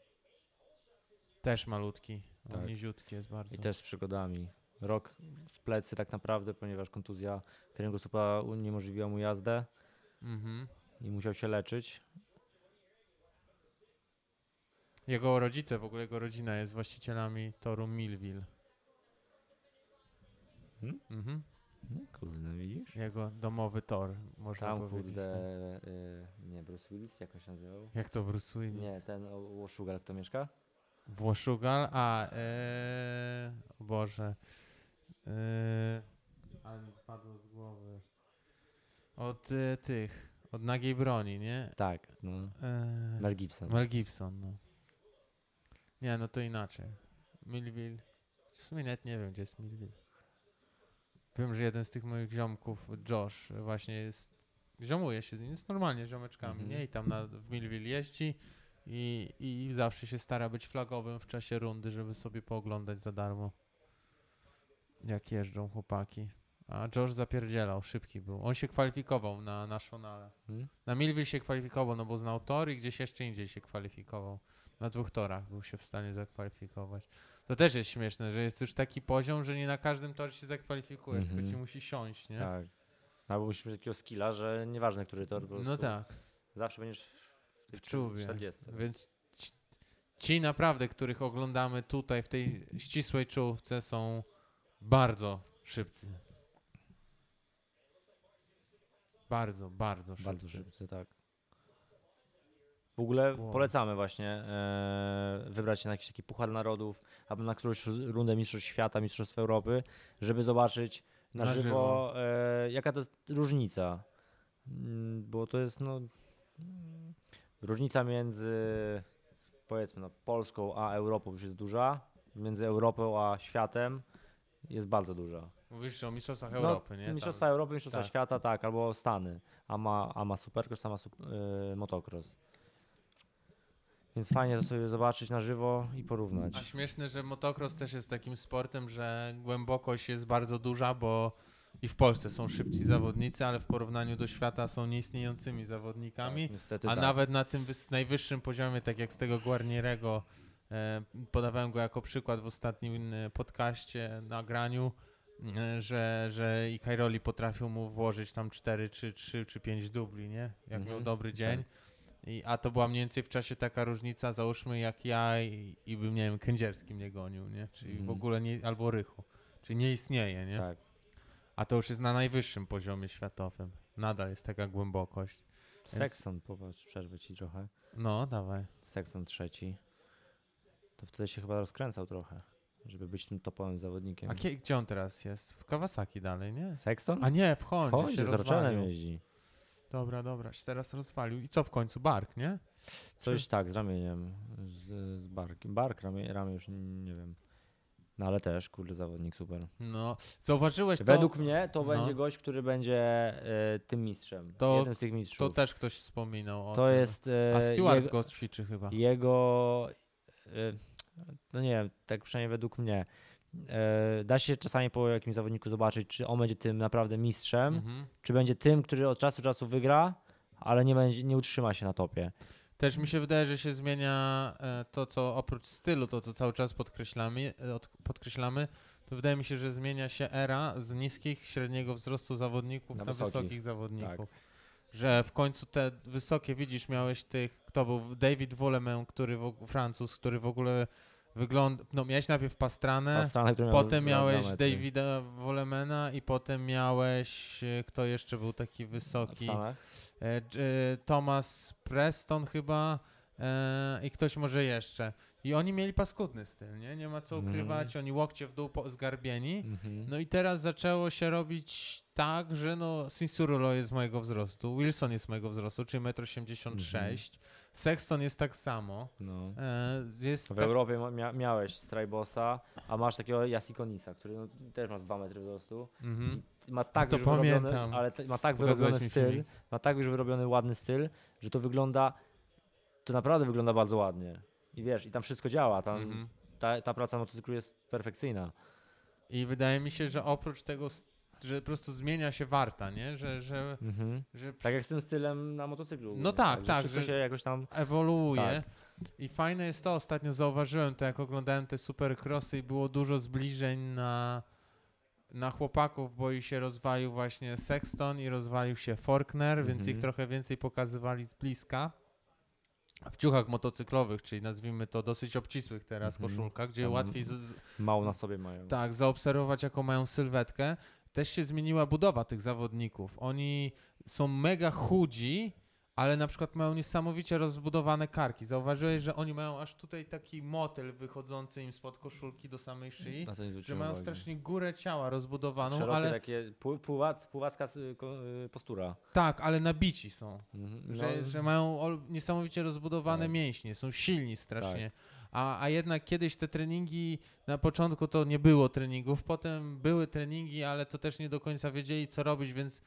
Też malutki. Tak. On niziutki jest bardzo. I też z przygodami. Rok w plecy tak naprawdę, ponieważ kontuzja kręgosłupa uniemożliwiła mu jazdę Mhm. i musiał się leczyć. Jego rodzice, w ogóle jego rodzina jest właścicielami toru Millville. Hmm? Mhm. No, kurde, widzisz? Jego domowy tor, można Tam powiedzieć. kurde, tak. y, nie, Bruce Willis, jak on się nazywał? Jak to Bruce Willis? Nie, ten Łoszugal, kto mieszka? Włoszugal? A, e, o Boże. E, ale mi padło z głowy. Od e, tych, od nagiej broni, nie? Tak, no. E, Mel Gibson. Mel Gibson, no. Nie, no to inaczej. Millville. W sumie nawet nie wiem, gdzie jest Millville. Wiem, że jeden z tych moich ziomków, Josh, właśnie jest. Ziomuje się z nim, jest normalnie ziomeczkami, Mhm. nie? I tam na, w Millville jeździ i, i zawsze się stara być flagowym w czasie rundy, żeby sobie pooglądać za darmo. Jak jeżdżą chłopaki. A Josh zapierdzielał, szybki był. On się kwalifikował na nationale. Hmm? Na Millville się kwalifikował, no bo znał tor i gdzieś jeszcze indziej się kwalifikował. Na dwóch torach był się w stanie zakwalifikować. To też jest śmieszne, że jest już taki poziom, że nie na każdym torze się zakwalifikujesz, tylko Mhm. ci musi siąść, nie? Tak. Albo musisz mieć takiego skilla, że nieważne, który tor, prostu No tak, zawsze będziesz w, w czuwie. 40. Więc ci, ci naprawdę, których oglądamy tutaj w tej ścisłej czołówce są bardzo szybcy. Bardzo, bardzo szybcy. Bardzo szybcy, tak. W ogóle Wow. polecamy właśnie e, wybrać się na jakiś taki puchar narodów albo na którąś rundę Mistrzostw Świata, Mistrzostw Europy, żeby zobaczyć na, Na żywo, żywo. E, jaka to jest różnica. Mm, Bo to jest no, różnica między powiedzmy no, Polską a Europą już jest duża, między Europą a światem jest bardzo duża. Mówisz o Mistrzostwach No, Europy, nie? Tam- Mistrzostwa Europy, Mistrzostwa tak. Świata, tak, albo Stany. A ma, a ma Supercross, a ma sup, y, motocross. Więc fajnie to sobie zobaczyć na żywo i porównać. A śmieszne, że motocross też jest takim sportem, że głębokość jest bardzo duża, bo I w Polsce są szybci zawodnicy, ale w porównaniu do świata są nieistniejącymi zawodnikami. Tak, niestety A tak. nawet na tym najwyższym poziomie, tak jak z tego Guarnierego, e, podawałem go jako przykład w ostatnim e, podcaście, nagraniu, e, że, że i Kairoli potrafił mu włożyć tam 4 czy 3 czy 5 dubli, nie? Jak Mhm, miał dobry dzień. tak. I, a to była mniej więcej w czasie taka różnica, załóżmy jak ja i, i bym, nie wiem, Kędzierski mnie gonił, nie? Czyli w Mhm. ogóle nie, albo Rychu. Czyli nie istnieje, nie? Tak. A to już jest na najwyższym poziomie światowym. Nadal jest taka głębokość. Sexton, popatrz, przerwę ci trochę. No, dawaj. Sexton trzeci. To wtedy się chyba rozkręcał trochę, żeby być tym topowym zawodnikiem. A gdzie on teraz jest? W Kawasaki dalej, nie? Sexton? A nie, w Hondzie Chodź, się z jeździ. Dobra, dobra, się teraz rozwalił. I co w końcu? Bark, nie? Coś tak, z ramieniem, z, z barkiem. Bark, ramię, ramię już nie wiem. No ale też, kurde, zawodnik super. No, zauważyłeś to? Według mnie to no. będzie gość, który będzie e, tym mistrzem. To- jednym z tych mistrzów. To też ktoś wspominał o To tym. jest e, A Stewart jego, go ćwiczy chyba. jego e, no nie wiem, tak przynajmniej według mnie. E, da się czasami po jakimś zawodniku zobaczyć, czy on będzie tym naprawdę mistrzem, Mhm. czy będzie tym, który od czasu do czasu wygra, ale nie, będzie, nie utrzyma się na topie. Też mi się wydaje, że się zmienia e, to, co oprócz stylu, to co cały czas podkreślamy, e, od- podkreślamy, to wydaje mi się, że zmienia się era z niskich, średniego wzrostu zawodników na, Na wysokich, wysokich, zawodników. Że w końcu te wysokie, widzisz, miałeś tych, kto był David Wolemen, który w, Francuz, który w ogóle wygląda, no miałeś najpierw Pastranę, miał potem miałeś. Davida Wolemena i potem miałeś, e, kto jeszcze był taki wysoki? E, e, Thomas Preston chyba i ktoś może jeszcze. I oni mieli paskudny styl, nie? Nie ma co Mhm. ukrywać, oni łokcie w dół po, zgarbieni. Mhm. No i teraz zaczęło się robić tak, że no Sinsurulo jest mojego wzrostu, Wilson jest mojego wzrostu, czyli 1,86 m. Sexton jest tak samo. No. E, jest W tak, Europie mia, miałeś Strajbosa, a masz takiego Jasikonisa, który no, też ma 2 metry wzrostu. mhm. Ma tak to już wyrobiony, pamiętam. ale te, ma tak wyrobiony styl, filmik. ma tak już wyrobiony ładny styl, że to wygląda, to naprawdę wygląda bardzo ładnie. I wiesz, i tam wszystko działa, tam Mhm. ta, ta praca motocyklu jest perfekcyjna. I wydaje mi się, że oprócz tego, że po prostu zmienia się warta, nie? Że, że, Mhm. że Tak jak z tym stylem na motocyklu. No tak, że tak, że- się jakoś tam... ewoluuje. Tak. I fajne jest to, ostatnio zauważyłem to, jak oglądałem te supercrossy i było dużo zbliżeń na, na chłopaków, bo i się rozwalił właśnie Sexton i rozwalił się więc Mhm. ich trochę więcej pokazywali z bliska. W ciuchach motocyklowych, czyli nazwijmy to dosyć obcisłych teraz Mhm. koszulkach, gdzie Tam łatwiej z, z, Mało na sobie mają. tak, zaobserwować, jaką mają sylwetkę. Też się zmieniła budowa tych zawodników. Oni są mega chudzi, ale na przykład mają niesamowicie rozbudowane karki. Zauważyłeś, że oni mają aż tutaj taki motyl wychodzący im spod koszulki do samej szyi, że mają uwagi. strasznie górę ciała rozbudowaną, Szerokie ale takie, y, y, postura. tak, ale nabici są. Mhm. Że, No, że mają ol, niesamowicie rozbudowane Tak. mięśnie, są silni strasznie. A, a jednak kiedyś te treningi, na początku to nie było treningów, potem były treningi, ale to też nie do końca wiedzieli, co robić, więc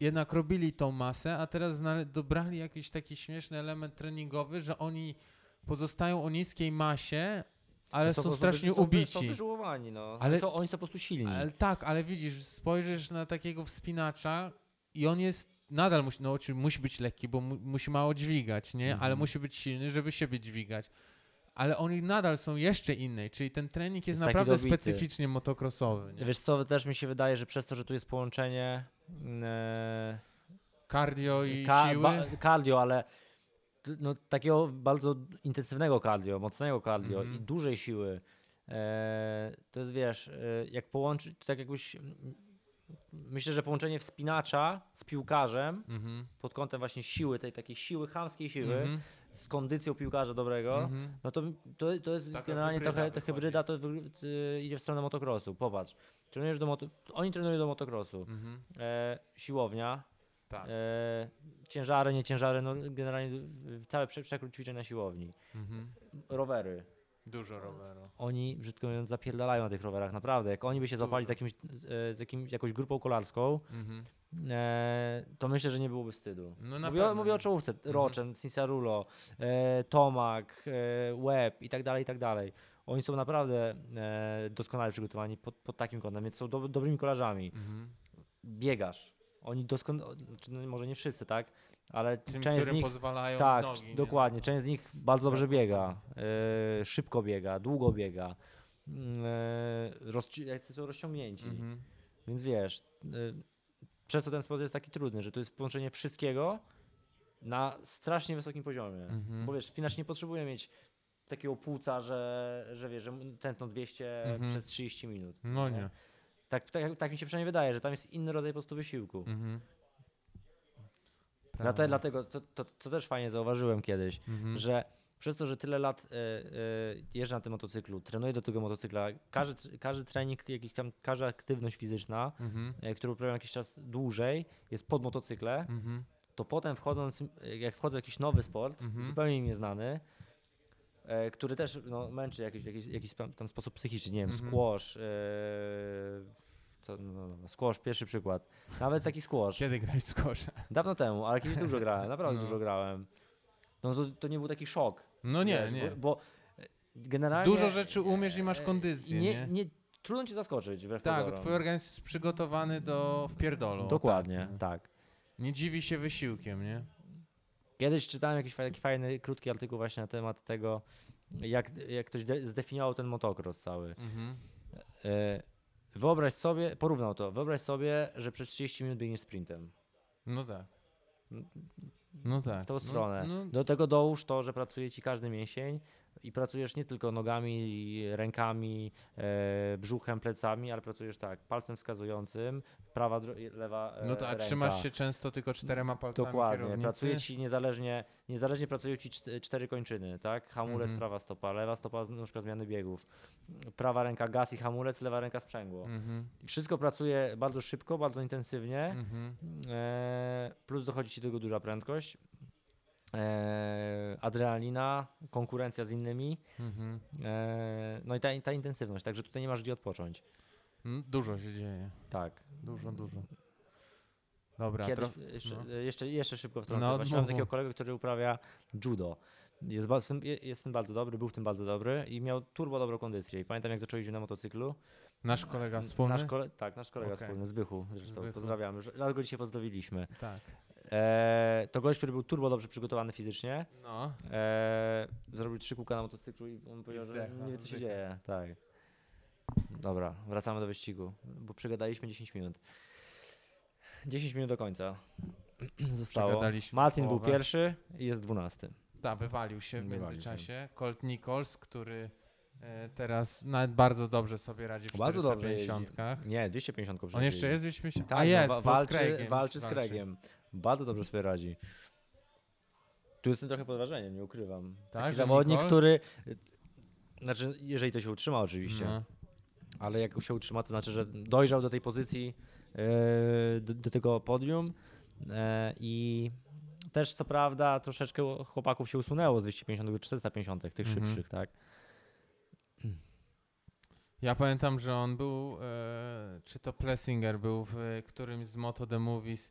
jednak robili tą masę, a teraz dobrali jakiś taki śmieszny element treningowy, że oni pozostają o niskiej masie, ale są, po prostu strasznie są, ubici. Są wyżyłowani, no. Ale- Ale... Są, oni są po prostu silni. Ale tak, ale widzisz, spojrzysz na takiego wspinacza i on jest nadal musi, no, musi być lekki, bo mu, musi mało dźwigać, nie? Ale Mhm. musi być silny, żeby siebie dźwigać. Ale oni nadal są jeszcze innej, czyli ten trening jest, Jest naprawdę specyficznie motocrossowy. Nie? Wiesz co, też mi się wydaje, że przez to, że tu jest połączenie e, Cardio i ka- siły. cardio, ale no, takiego bardzo intensywnego cardio, mocnego cardio Mhm. i dużej siły. E, to jest, wiesz, e, jak połączyć, tak jakbyś... mm, Myślę, że połączenie wspinacza z piłkarzem Mhm. pod kątem właśnie siły, tej takiej siły, chamskiej siły, Mhm. Z kondycją piłkarza dobrego, Mhm. no to, to, to jest Taka generalnie hybryda trochę, to hybryda to y, idzie w stronę motocrossu. Popatrz, trenujesz do moto, oni trenują do motocrossu. Mhm. E, siłownia, Tak. e, ciężary, nie ciężary, no generalnie całe prze, przekrót ćwiczeń na siłowni. Mhm. Rowery. Dużo roweru. Oni, brzydko mówiąc, zapierdalają na tych rowerach, naprawdę. Jak oni by się złapali z, jakimś, z, z jakimś, jakąś grupą kolarską, Mhm. e, to myślę, że nie byłoby wstydu. No Mówię, o, mówię o czołówce, Mhm. Rochen, Cinsarulo, e, Tomak, e, Webb i tak dalej, i tak dalej. Oni są naprawdę e, doskonale przygotowani pod, pod takim kątem, więc są do, dobrymi kolarzami. Mhm. biegasz. Oni doskonale, znaczy, no może nie wszyscy, tak? Ale Tym, część z nich, pozwalają tak, nogi. nie? dokładnie, część z nich bardzo dobrze Brakuje biega, e, szybko biega, długo biega, e, rozci- są rozciągnięci. Mhm. Więc wiesz, y, przez to ten sport jest taki trudny, że to jest połączenie wszystkiego na strasznie wysokim poziomie. Mhm. Bo wiesz, spinacz nie potrzebuje mieć takiego płuca, że, że wiesz, że tętno 200 Mhm. przez 30 minut. No nie. Tak, tak, tak mi się przynajmniej wydaje, że tam jest inny rodzaj po prostu wysiłku. Mhm. Dlatego, Prawda. dlatego to, to, co też fajnie zauważyłem kiedyś, Mhm. że przez to, że tyle lat y, y, jeżdżę na tym motocyklu, trenuję do tego motocykla, każdy, każdy trening, jakiś tam, każda aktywność fizyczna, Mhm. e, którą uprawiam jakiś czas dłużej, jest pod motocykle, Mhm. to potem wchodząc, jak wchodzę w jakiś nowy sport, Mhm. zupełnie mi nieznany, który też no, męczy w jakiś, jakiś, jakiś tam tam sposób psychiczny, nie wiem, Mhm. squash, e, co, no, no, squash, pierwszy przykład, nawet taki squash, Kiedy grałeś w dawno temu, ale kiedyś dużo grałem, naprawdę No. dużo grałem, no to, to nie był taki szok, No nie, wiesz, nie. bo, bo e, generalnie... Dużo rzeczy umiesz i masz e, kondycję, nie? nie, trudno cię zaskoczyć, wbrew Tak, pozorom. twój organizm jest przygotowany do wpierdolu. o Dokładnie, tak, nie? tak. Nie dziwi się wysiłkiem, nie? Kiedyś czytałem jakiś taki fajny, krótki artykuł właśnie na temat tego, jak, jak ktoś de- zdefiniował ten motocross cały. Mhm. E, Wyobraź sobie, porównał to, wyobraź sobie, że przez 30 minut biegniesz sprintem. No tak. No tak. W tą No- stronę. No, Do tego dołóż to, że pracuje ci każdy mięsień i pracujesz nie tylko nogami, rękami, e, brzuchem, plecami, ale pracujesz tak, palcem wskazującym, prawa, lewa e, no to, a ręka. trzymasz się często tylko czterema palcami Dokładnie, kierownicy? pracuje ci niezależnie, niezależnie pracują ci czt- cztery kończyny, tak? Hamulec, Mhm. prawa stopa, lewa stopa, nóżka zmiany biegów, prawa ręka gaz i hamulec, lewa ręka sprzęgło. Mhm. Wszystko pracuje bardzo szybko, bardzo intensywnie, Mhm. e, plus dochodzi ci do tego duża prędkość, e, adrenalina, konkurencja z innymi, Mhm. e, no i ta, ta intensywność, także tutaj nie masz gdzie odpocząć. Mm, Dużo się dzieje. Tak. Dużo, dużo. Dobra, Kiedyś, tro... jeszcze, no. jeszcze, jeszcze szybko wtrącę. No, Właśnie mam mów. takiego kolegę, który uprawia judo. Jest, jest w tym bardzo dobry, był w tym bardzo dobry i miał turbo dobrą kondycję. I pamiętam, jak zaczął jeździć na motocyklu. Nasz kolega wspólny? Nasz kole- tak, nasz kolega Okej. wspólny, Zbychu, zresztą Zbychu. pozdrawiamy. Raz go dzisiaj pozdrowiliśmy. Tak. E, to gość, który był turbo dobrze przygotowany fizycznie. No. E, zrobił trzy kółka na motocyklu i on powiedział, że nie wie, co się zdechł. dzieje. Tak. Dobra, wracamy do wyścigu, bo przegadaliśmy 10 minut. 10 minut do końca zostało. Martin był pierwszy i jest 12. Tak, wywalił się w międzyczasie. Colt Nichols, który e, teraz nawet bardzo dobrze sobie radzi w Bardzo dobrze jeździ. 450. Nie, 250 On jeszcze jest 250? Tak, A no, jest, walczy, walczy z. Craigiem. Bardzo dobrze sobie radzi. Tu jestem trochę pod wrażeniem, nie ukrywam. Tak, Taki zawodnik, Nichols- który... Znaczy, jeżeli to się utrzyma oczywiście. No. ale jak się utrzyma, to znaczy, że dojrzał do tej pozycji, e, do, do tego podium e, i też co prawda troszeczkę chłopaków się usunęło z 250 do 450, tych Mhm. szybszych, tak? Ja pamiętam, że on był, e, czy to Plessinger był w którymś z Moto The Movies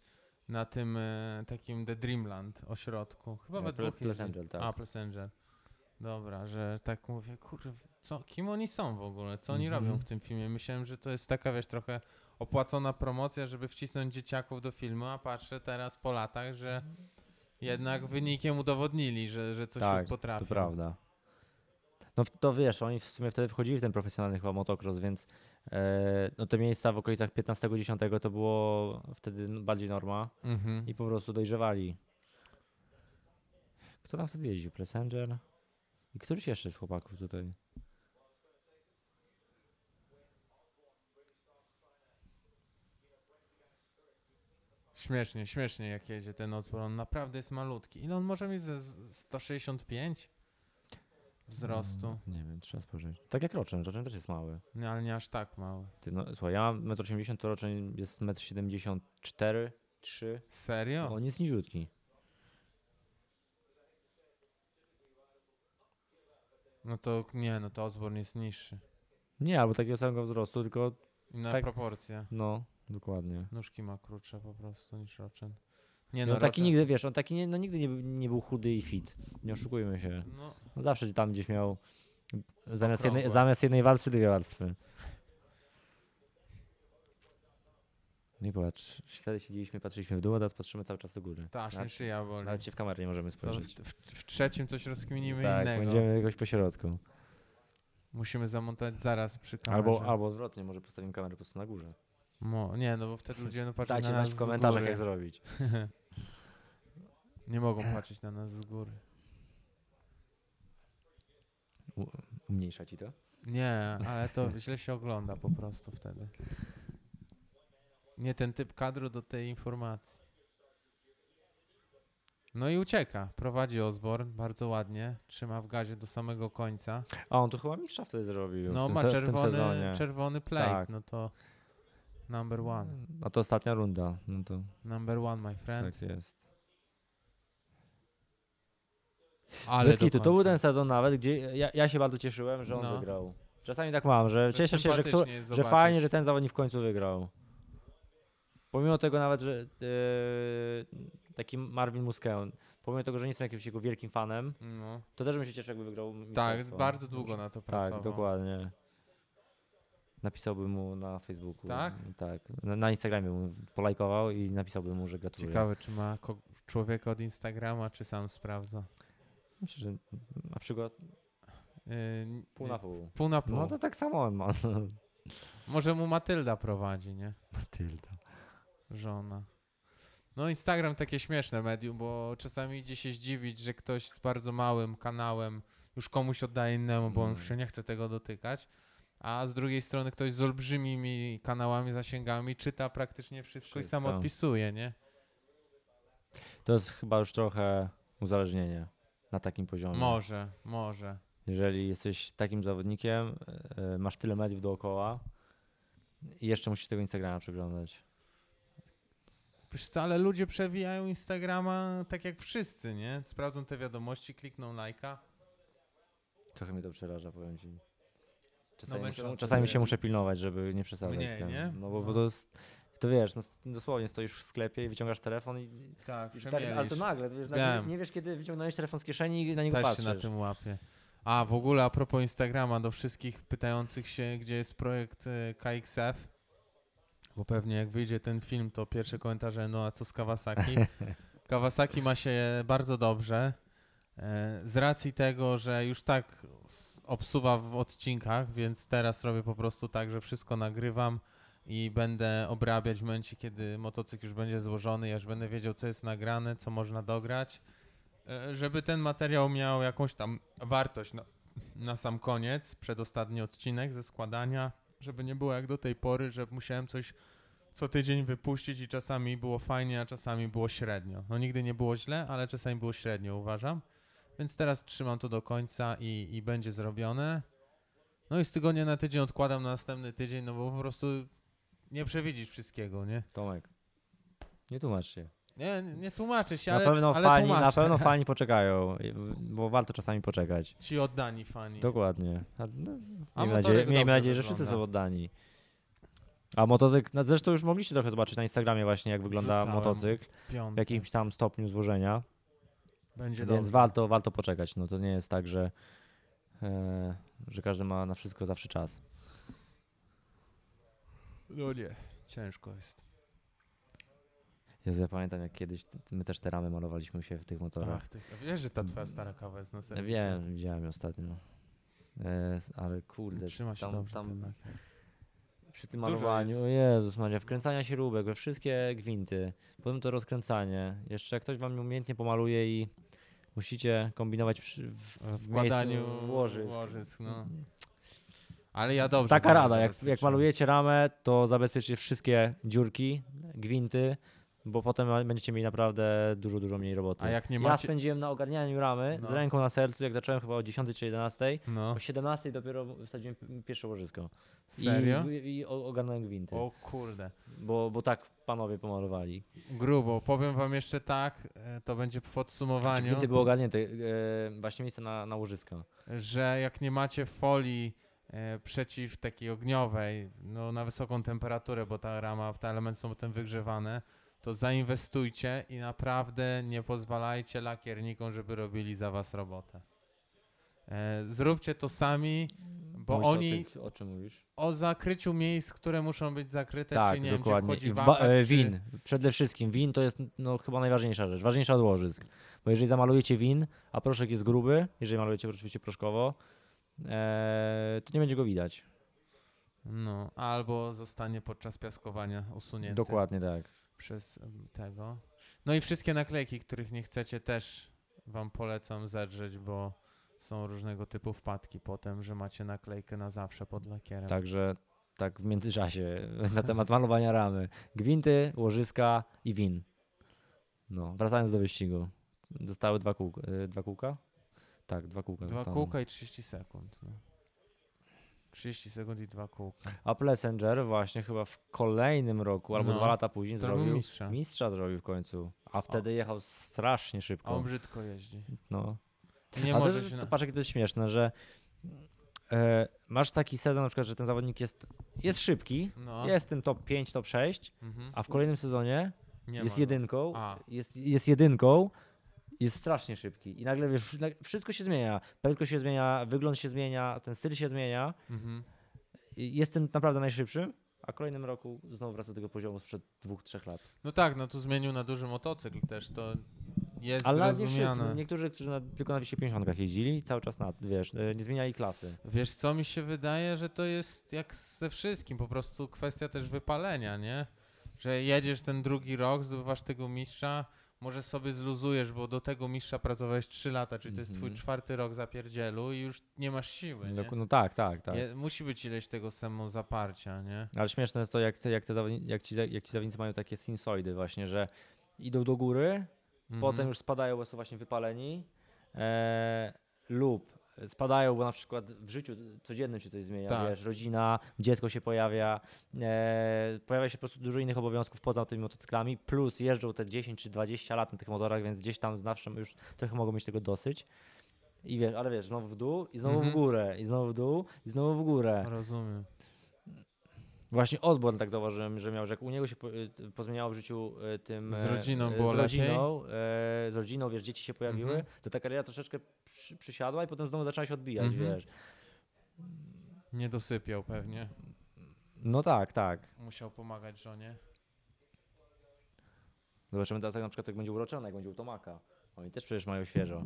na tym e, takim The Dreamland ośrodku. Chyba Nie, we dwóch jeździ. Pleasangel, tak. A, Plessinger. Dobra, że tak mówię, kurwa, co, kim oni są w ogóle? Co oni Mhm. robią w tym filmie? Myślałem, że to jest taka, wiesz, trochę opłacona promocja, żeby wcisnąć dzieciaków do filmu, a patrzę teraz po latach, że jednak wynikiem udowodnili, że, że coś tak, potrafią. to prawda. No to wiesz, oni w sumie wtedy wchodzili w ten profesjonalny chyba motocross, więc e, no te miejsca w okolicach 15-10 to było wtedy bardziej norma Mhm. i po prostu dojrzewali. Kto tam wtedy jeździł? Plesanger? I któryś jeszcze z chłopaków tutaj? Śmiesznie, śmiesznie jak jedzie ten Osborne. On naprawdę jest malutki. Ile on może mieć? Ze 165 wzrostu? Mm, Nie wiem, trzeba spojrzeć. Tak jak Roczyn, Roczyn też jest mały. Nie, ale nie aż tak mały. Ty, no, słuchaj, ja mam 1,80 m, to Roczyn jest 1,74 m, 3 Serio? On jest niziutki. No to nie, no to Osborne jest niższy. Nie, albo takiego samego wzrostu, tylko Inna Tak. proporcja. no, dokładnie. Nóżki ma krótsze po prostu niż Roczyn. Nie No, no, on taki Roczyn- nigdy, wiesz, on taki nie, no, nigdy nie, był- nie był chudy i fit. Nie oszukujmy się. No, No, zawsze tam gdzieś miał zamiast jednej, zamiast jednej walcy dwie warstwy. Nie patrz, wtedy siedzieliśmy, patrzyliśmy w dół, a teraz patrzymy cały czas do góry. Ta, aż Nawet- szyja boli. Nawet się w kamerę nie możemy To w, spojrzeć. w, w trzecim coś rozkminimy tak, innego. będziemy jakoś po środku. Musimy zamontować zaraz przy kamerze. Albo, albo odwrotnie, może postawimy kamerę po prostu na górze. Mo, nie, no bo wtedy ludzie będą patrzeć Dajcie na nas znać w komentarzach, jak zrobić. Nie mogą patrzeć na nas z góry. U, umniejsza ci to? Nie, ale to źle się ogląda po prostu wtedy. Nie ten typ kadru do tej informacji. No i ucieka. Prowadzi Osborne bardzo ładnie. Trzyma w gazie do samego końca. A on tu chyba mistrza wtedy zrobił. No w tym, ma se- w tym czerwony, sezonie. czerwony plate. Tak. No to number one. A to ostatnia runda. No to Number one, my friend. tak jest. Ale Bez kitu, to był ten sezon nawet, gdzie ja, ja się bardzo cieszyłem, że on No. wygrał. Czasami tak mam, że, Że cieszę się, że, kto, że fajnie, że ten zawodnik w końcu wygrał. Pomimo tego nawet, że e, taki Marvin Muskeon, pomimo tego, że nie jestem jakimś jego wielkim fanem, No. to też bym się cieszył, jakby wygrał Tak, bardzo długo na to pracował. Tak, dokładnie. Napisałbym mu na Facebooku. Tak? Tak. Na, na Instagramie mu polajkował i napisałbym mu, że gratuluję. Ciekawe, czy ma człowieka od Instagrama, czy sam sprawdza. Myślę, że na przykład Yy, pół na pół. Pół na pół. No to tak samo on ma. Może mu Matylda prowadzi, nie? Matylda. Żona. No Instagram takie śmieszne medium, bo czasami idzie się zdziwić, że ktoś z bardzo małym kanałem już komuś oddaje innemu, bo on Mm. już się nie chce tego dotykać. A z drugiej strony ktoś z olbrzymimi kanałami, zasięgami czyta praktycznie wszystko, i sam Wszystko. odpisuje, nie? To jest chyba już trochę uzależnienie na takim poziomie. Może, może. Jeżeli jesteś takim zawodnikiem, e, masz tyle mediów dookoła i jeszcze musisz tego Instagrama przeglądać. Wiesz co, ale ludzie przewijają Instagrama tak jak wszyscy, nie? Sprawdzą te wiadomości, klikną lajka. Trochę mnie to przeraża, powiem ci. Czasami, męczące muszę, czasami się muszę pilnować, żeby nie przesadzać Mniej, z tym. nie? No bo, bo No. to jest, to wiesz, no, dosłownie stoisz w sklepie i wyciągasz telefon i, Tak, i tak, ale to nagle, wiesz, nagle nie wiesz kiedy wyciągnąłeś telefon z kieszeni i na niego Też patrzysz. się na tym łapie. A w ogóle a propos Instagrama, do wszystkich pytających się, gdzie jest projekt e, KXF, bo pewnie jak wyjdzie ten film, to pierwsze komentarze, no a co z Kawasaki? Kawasaki ma się bardzo dobrze. e, Z racji tego, że już tak obsuwa w odcinkach, więc teraz robię po prostu tak, że wszystko nagrywam i będę obrabiać w momencie, kiedy motocykl już będzie złożony, ja już będę wiedział, co jest nagrane, co można dograć, e, żeby ten materiał miał jakąś tam wartość na, na sam koniec, przedostatni odcinek ze składania, żeby nie było jak do tej pory, że musiałem coś co tydzień wypuścić i czasami było fajnie, a czasami było średnio. No nigdy nie było źle, ale czasami było średnio, uważam. Więc teraz trzymam to do końca i, i będzie zrobione. No i z tygodnia na tydzień odkładam na następny tydzień, no bo po prostu nie przewidzisz wszystkiego, nie? Tomek, nie tłumacz się. Nie, nie, tłumaczę się, Na ale, pewno, ale fani, na pewno fani poczekają, bo warto czasami poczekać. Ci oddani fani. Dokładnie. A, no, miejmy nadzieję, miejmy nadzieję że wszyscy są oddani. A motocykl, no zresztą już mogliście trochę zobaczyć na Instagramie właśnie jak wygląda Wrzucałem motocykl w jakimś tam stopniu złożenia, Będzie więc dobrze. warto, warto poczekać. No to nie jest tak, że, e, że każdy ma na wszystko zawsze czas. No nie, ciężko jest. Jezu, ja pamiętam jak kiedyś t- my też te ramy malowaliśmy się w tych motorach. Ach, ty, a wiesz, że ta twoja stara kawa jest na Ja serwisie? wiem, widziałem ją ostatnio. E, s- ale kurde, Trzyma się tam, dobrze tam ten lakier. przy tym Dużo malowaniu, jest. o Jezus Maria, wkręcania śrubek we wszystkie gwinty, potem to rozkręcanie. Jeszcze jak ktoś wam nieumiejętnie pomaluje i musicie kombinować przy, w, W wkładaniu łożysk. łożysk, no. Ale ja dobrze Taka rada, jak, jak malujecie ramę, to zabezpieczcie wszystkie dziurki, gwinty, bo potem będziecie mieli naprawdę dużo, dużo mniej roboty. A jak nie Ja macie... spędziłem na ogarnianiu ramy No. z ręką na sercu, jak zacząłem chyba o 10 czy 11. No, O 17 dopiero wsadziłem pierwsze łożysko. serio? I, i ogarnąłem gwinty. O kurde. Bo, bo tak panowie pomalowali. Grubo. Powiem wam jeszcze tak, e, to będzie w podsumowaniu, Gwinty były ogarnięte, e, właśnie miejsce na, na łożyska. że jak nie macie folii e, przeciw takiej ogniowej, no na wysoką temperaturę, bo ta rama, te elementy są potem wygrzewane, to zainwestujcie i naprawdę nie pozwalajcie lakiernikom, żeby robili za was robotę. E, zróbcie to sami, Bo Mówisz o oni tych- O, czym mówisz? o zakryciu miejsc, które muszą być zakryte, Tak, czyli nie wiem, dokładnie. gdzie wchodzi e, czy- win. Przede wszystkim win to jest no, chyba najważniejsza rzecz. Ważniejsza od łożysk. Bo jeżeli zamalujecie win, a proszek jest gruby, jeżeli malujecie oczywiście proszkowo, e, to nie będzie go widać. No, albo zostanie podczas piaskowania usunięty Dokładnie tak. Przez tego. No i wszystkie naklejki, których nie chcecie też wam polecam zedrzeć, bo są różnego typu wpadki potem, że macie naklejkę na zawsze pod lakierem. Także tak w międzyczasie na temat malowania ramy. Gwinty, łożyska i win. No, wracając do wyścigu. Dostały dwa, kółka, e, dwa kółka? Tak, dwa kółka Dwa dostaną. kółka i 30 sekund. No. 30 sekund i dwa kółka. A Plessenger właśnie chyba w kolejnym roku, albo No, dwa lata później Zrobił zrobił mistrza. mistrza zrobił w końcu. A wtedy jechał strasznie A szybko. on brzydko jeździ. No. Nie A może to, się... to patrz, jakie to jest śmieszne, że e, masz taki sezon na przykład, że ten zawodnik jest, jest szybki, No. jest tym top 5, top 6, Mhm. a w kolejnym sezonie Nie jest ma jedynką, A. jest, jest jedynką, jest strasznie szybki. I nagle wiesz, wszystko się zmienia. Prędkość się zmienia, wygląd się zmienia, ten styl się zmienia. Mhm. I jest tym naprawdę najszybszym, a w kolejnym roku znowu wraca do tego poziomu sprzed dwóch, trzech lat. No tak, no tu zmienił na duży motocykl też, to jest Ale nawet nie wszyscy. zrozumiane. Niektórzy, którzy na, tylko na 250 jeździli, cały czas na, wiesz, e, nie zmieniali klasy. Wiesz co, mi się wydaje, że to jest jak ze wszystkim, po prostu kwestia też wypalenia, nie? Że jedziesz ten drugi rok, zdobywasz tego mistrza, może sobie zluzujesz, bo do tego mistrza pracowałeś 3 lata, czyli to jest twój Mhm. czwarty rok zapierdzielu i już nie masz siły, nie? No, tak, tak, tak. Musi być ileś tego samozaparcia, nie? Ale śmieszne jest to, jak, te, jak, te zawodni- jak, ci, jak ci zawodnicy mają takie sinusoidy właśnie, że idą do góry, potem Mhm. już spadają, bo są właśnie wypaleni, e, lub spadają, bo na przykład w życiu codziennym się coś zmienia, Tak. wiesz, rodzina, dziecko się pojawia, e, pojawia się po prostu dużo innych obowiązków poza tymi motocyklami, plus jeżdżą te 10 czy 20 lat na tych motorach, więc gdzieś tam zawsze już trochę mogą mieć tego dosyć. I wiesz, ale wiesz, znowu w dół i znowu Mhm. w górę, i znowu w dół i znowu w górę. Rozumiem. Właśnie Osborne tak zauważyłem, że miał, że jak u niego się y, pozmieniało w życiu y, tym... Z rodziną e, było z lepiej? rodziną, e, z rodziną, wiesz, dzieci się pojawiły, Mhm. to ta kariera troszeczkę przy, przysiadła i potem znowu zaczęła się odbijać, Mhm. wiesz. Nie dosypiał pewnie. No tak, tak. Musiał pomagać żonie. Zobaczymy teraz jak na przykład jak będzie uroczony, jak będzie u Tomaka. Oni też przecież mają świeżo.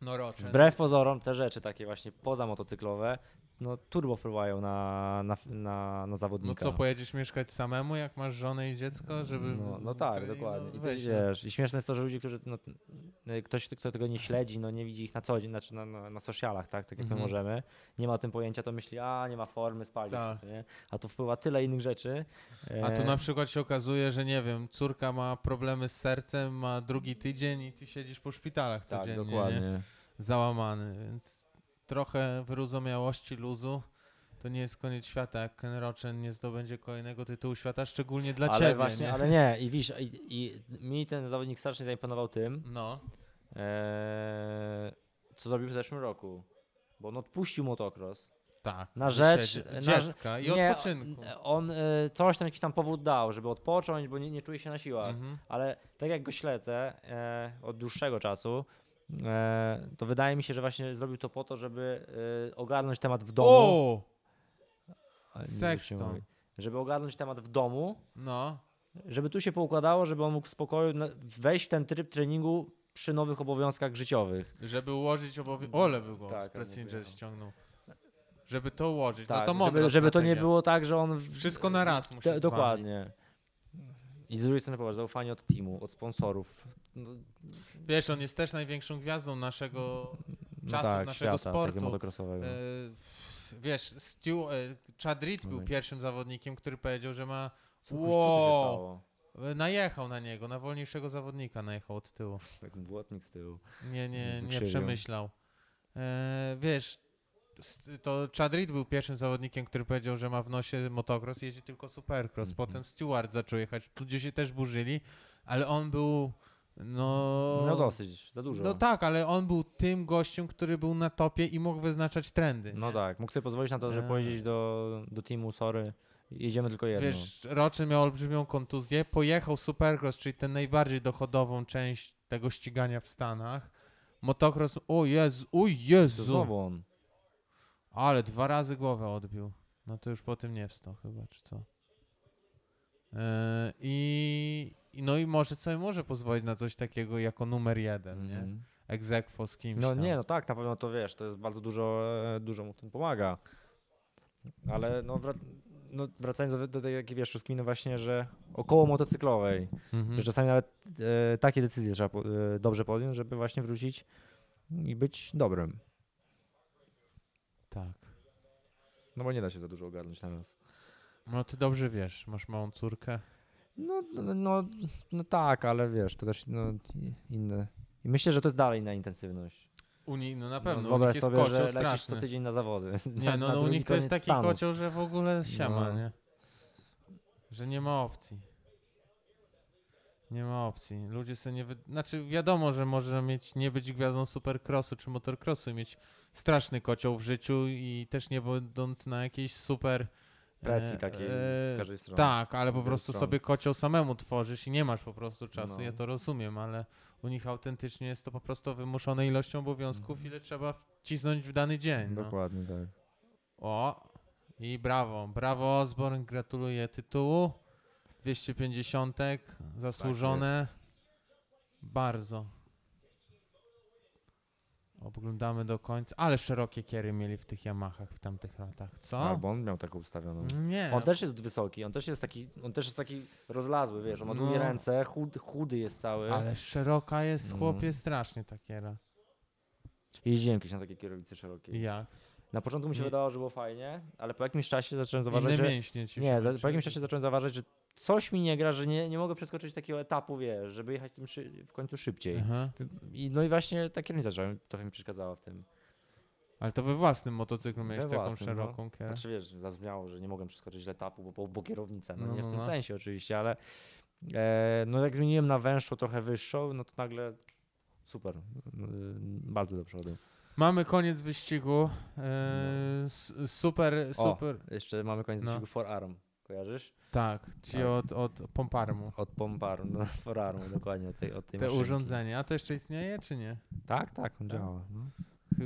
No roczek. Wbrew pozorom te rzeczy takie właśnie poza motocyklowe, no turbo wpływają na, na, na, na No zawodnika. co, pojedziesz mieszkać samemu, jak masz żonę i dziecko, żeby... No, no tak, to- dokładnie. I, No, no. wiesz, I śmieszne jest to, że ludzie, którzy. No, ktoś, kto tego nie śledzi, no nie widzi ich na co dzień, znaczy na, na, na socialach, tak, tak jak Mhm. my możemy, nie ma o tym pojęcia, to myśli, a nie ma formy, spali. Tak. się, nie? A tu wpływa tyle innych rzeczy. A tu e, na przykład się okazuje, że nie wiem, córka ma problemy z sercem, ma drugi tydzień i ty siedzisz po szpitalach Tak, codziennie, nie? dokładnie. załamany, więc trochę wyrozumiałości, luzu. To nie jest koniec świata, jak Ken Rochen nie zdobędzie kolejnego tytułu świata, szczególnie dla ale ciebie. właśnie, nie? ale nie, i widzisz, i, i mi ten zawodnik strasznie zaimponował tym, No, e, co zrobił w zeszłym roku. Bo on odpuścił motocross. tak. Na rzecz- na dziecka i nie, odpoczynku. On e, coś tam, jakiś tam powód dał, żeby odpocząć, bo nie, nie czuje się na siłach. Mhm. Ale tak jak go śledzę e, od dłuższego czasu, to wydaje mi się, że właśnie zrobił to po to, żeby e, ogarnąć temat w domu. O! Sexton. Żeby ogarnąć temat w domu, No, żeby tu się poukładało, żeby on mógł w spokoju wejść w ten tryb treningu przy nowych obowiązkach życiowych. żeby ułożyć obowiązek. Ole by go Tak, z ściągnął. Żeby to ułożyć. Tak, no to mądra żeby, żeby to nie było tak, że on... w- Wszystko na raz musi dokładnie. I z drugiej strony popatrz, zaufanie od teamu, od sponsorów. No, Wiesz, on jest też największą gwiazdą naszego no Czasów tak, naszego świata, sportu. E, wiesz, Stu, e, Chad Reed był pierwszym zawodnikiem, który powiedział, że ma. Co, co wow. stało? e, Najechał na niego, na wolniejszego zawodnika najechał od tyłu. Jak błotnik z tyłu. Nie, nie, nie przemyślał. E, wiesz, to Chad Reed był pierwszym zawodnikiem, który powiedział, że ma w nosie motocross, jeździ tylko supercross. Mhm. Potem Stewart zaczął jechać, ludzie się też burzyli, ale on był. No. Miał dosyć, za dużo. No tak, ale on był tym gościem, który był na topie i mógł wyznaczać trendy. No nie? tak, mógł sobie pozwolić na to, że Eee. powiedzieć do, do teamu, sorry, jedziemy tylko jedno. Wiesz, Roczy miał olbrzymią kontuzję, pojechał Supercross, czyli tę najbardziej dochodową część tego ścigania w Stanach. Motocross, o Jezu, o Jezu, znowu on. Ale dwa razy głowę odbił. No to już po tym nie wstał chyba, czy co? E, I, no i może sobie może pozwolić na coś takiego jako numer jeden, nie? Mhm. Egzekwo z kimś No tam. nie, no tak, na pewno to wiesz, to jest bardzo dużo, e, dużo mu w tym pomaga. Ale no, wra- no wracając do, do tej jakiej wiesz, rozkminy właśnie, że około motocyklowej, Mhm. że czasami nawet e, takie decyzje trzeba po, e, dobrze podjąć, żeby właśnie wrócić i być dobrym. Tak. No bo nie da się za dużo ogarnąć na raz. No ty dobrze wiesz, masz małą córkę. No, no, no, no tak, ale wiesz, to też no, inne. I myślę, że to jest dalej na intensywność. U nich, no na pewno, no, u nich jest sobie, kocioł że lecisz co straszny. tydzień na zawody. Nie, no, no u nich to jest taki Stanów. kocioł, że w ogóle siama, No. nie? Że nie ma opcji. Nie ma opcji. Ludzie sobie nie... Wy... Znaczy wiadomo, że może mieć, nie być gwiazdą supercrossu czy motocrossu i mieć straszny kocioł w życiu i też nie będąc na jakiejś super... Presji e, takiej e, z każdej strony. Tak, ale po prostu sobie kocioł samemu tworzysz i nie masz po prostu czasu. No. Ja to rozumiem, ale u nich autentycznie jest to po prostu wymuszone ilością obowiązków, Mhm. ile trzeba wcisnąć w dany dzień. No. Dokładnie tak. O, i brawo, brawo Osborne, gratuluję tytułu. 250, zasłużone. Bardzo. Oglądamy do końca, ale szerokie kiery mieli w tych Yamahach w tamtych latach, co? Albo on miał taką ustawioną. Nie. On też jest wysoki, on też jest taki, on też jest taki rozlazły, wiesz, on ma długie No. ręce, chud, chudy jest cały. Ale szeroka jest, No. chłopie, strasznie ta kiera. Jeździłem kiedyś na takie kierownicy szerokiej. Jak? Na początku mi się Nie- wydawało, że było fajnie, ale po jakimś czasie zacząłem Inne zauważyć, że... mięśnie ci Nie, po jakimś czasie zacząłem zauważyć, że coś mi nie gra, że nie, nie mogę przeskoczyć takiego etapu, wiesz, żeby jechać tym w końcu szybciej. Aha. I, no i właśnie ta kierownica trochę, trochę mi przeszkadzała w tym. Ale to we własnym motocyklu miałeś We taką własnym, no. szeroką kierę. Znaczy wiesz, zabrzmiało, że nie mogłem przeskoczyć etapu, bo, bo, bo kierownica, no, No, nie no, w tym no. sensie oczywiście, ale e, no jak zmieniłem na węższą, trochę wyższą, no to nagle super, y, bardzo do przodu. Mamy koniec wyścigu. E, super, super. Jeszcze mamy koniec No. wyścigu Forearm, kojarzysz? Tak, ci Tak. od, od Pomparmu. Od Pomparu, no Forearmu, dokładnie, od tej, od tej Te maszynki. urządzenie. A to jeszcze istnieje, czy nie? Tak, tak, on Tak? działa. No.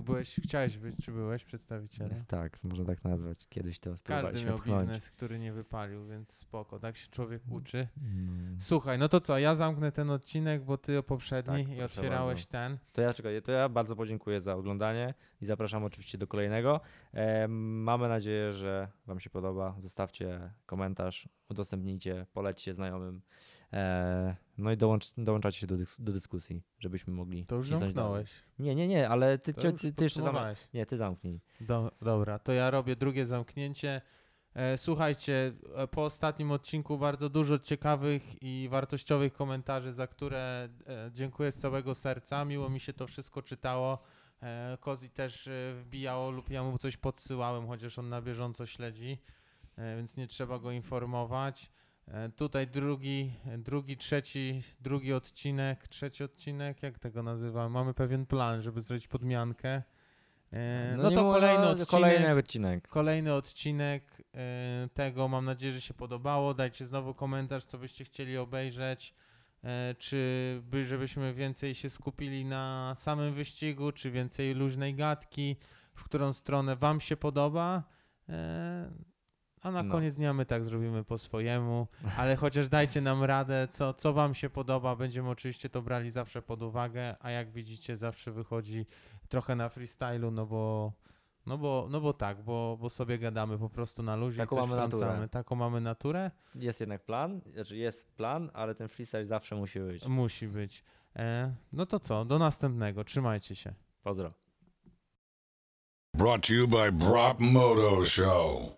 Byłeś, chciałeś być, czy byłeś przedstawicielem? Tak, można tak nazwać. Kiedyś to Każdy miał pchnąć. biznes, który nie wypalił, więc spoko. Tak się człowiek uczy. No. Słuchaj, no to co, ja zamknę ten odcinek, bo ty o poprzedni Tak, i otwierałeś bardzo. ten. To ja czekaj, to ja bardzo podziękuję za oglądanie i zapraszam oczywiście do kolejnego. E, mamy nadzieję, że Wam się podoba. Zostawcie komentarz, udostępnijcie, polećcie znajomym. E, no i dołącz, dołączacie się do, dysk- do dyskusji, żebyśmy mogli. To już zamknąć. dalej. Nie, nie, nie, ale ty, ty, ty, ty jeszcze podsumowałeś. Nie, ty zamknij. Do, dobra, to ja robię drugie zamknięcie. E, słuchajcie, e, po ostatnim odcinku bardzo dużo ciekawych i wartościowych komentarzy, za które e, dziękuję z całego serca. Miło mi się to wszystko czytało. E, Kozi też e, wbijało lub ja mu coś podsyłałem, chociaż on na bieżąco śledzi, e, więc nie trzeba go informować. E, tutaj drugi, drugi, trzeci, drugi odcinek, trzeci odcinek, jak tego nazywam? Mamy pewien plan, żeby zrobić podmiankę. E, No, nie to kolejny no, odcinek. Kolejny odcinek. Kolejny odcinek e, tego. Mam nadzieję, że się podobało. Dajcie znowu komentarz, co byście chcieli obejrzeć. Czy by, żebyśmy więcej się skupili na samym wyścigu, czy więcej luźnej gadki, w którą stronę Wam się podoba. A na No. koniec dnia my tak zrobimy po swojemu, ale chociaż dajcie nam radę, co, co Wam się podoba. Będziemy oczywiście to brali zawsze pod uwagę, a jak widzicie, zawsze wychodzi trochę na freestylu, no bo no bo, no bo tak, bo, bo sobie gadamy po prostu na luzie Taką i coś mamy naturę. wtrącamy. Taką mamy naturę. Jest jednak plan, znaczy jest plan, ale ten freestyle zawsze musi być. Musi być. E, no to co, do następnego. Trzymajcie się. Pozdro. Brought to you by Brop Moto Show.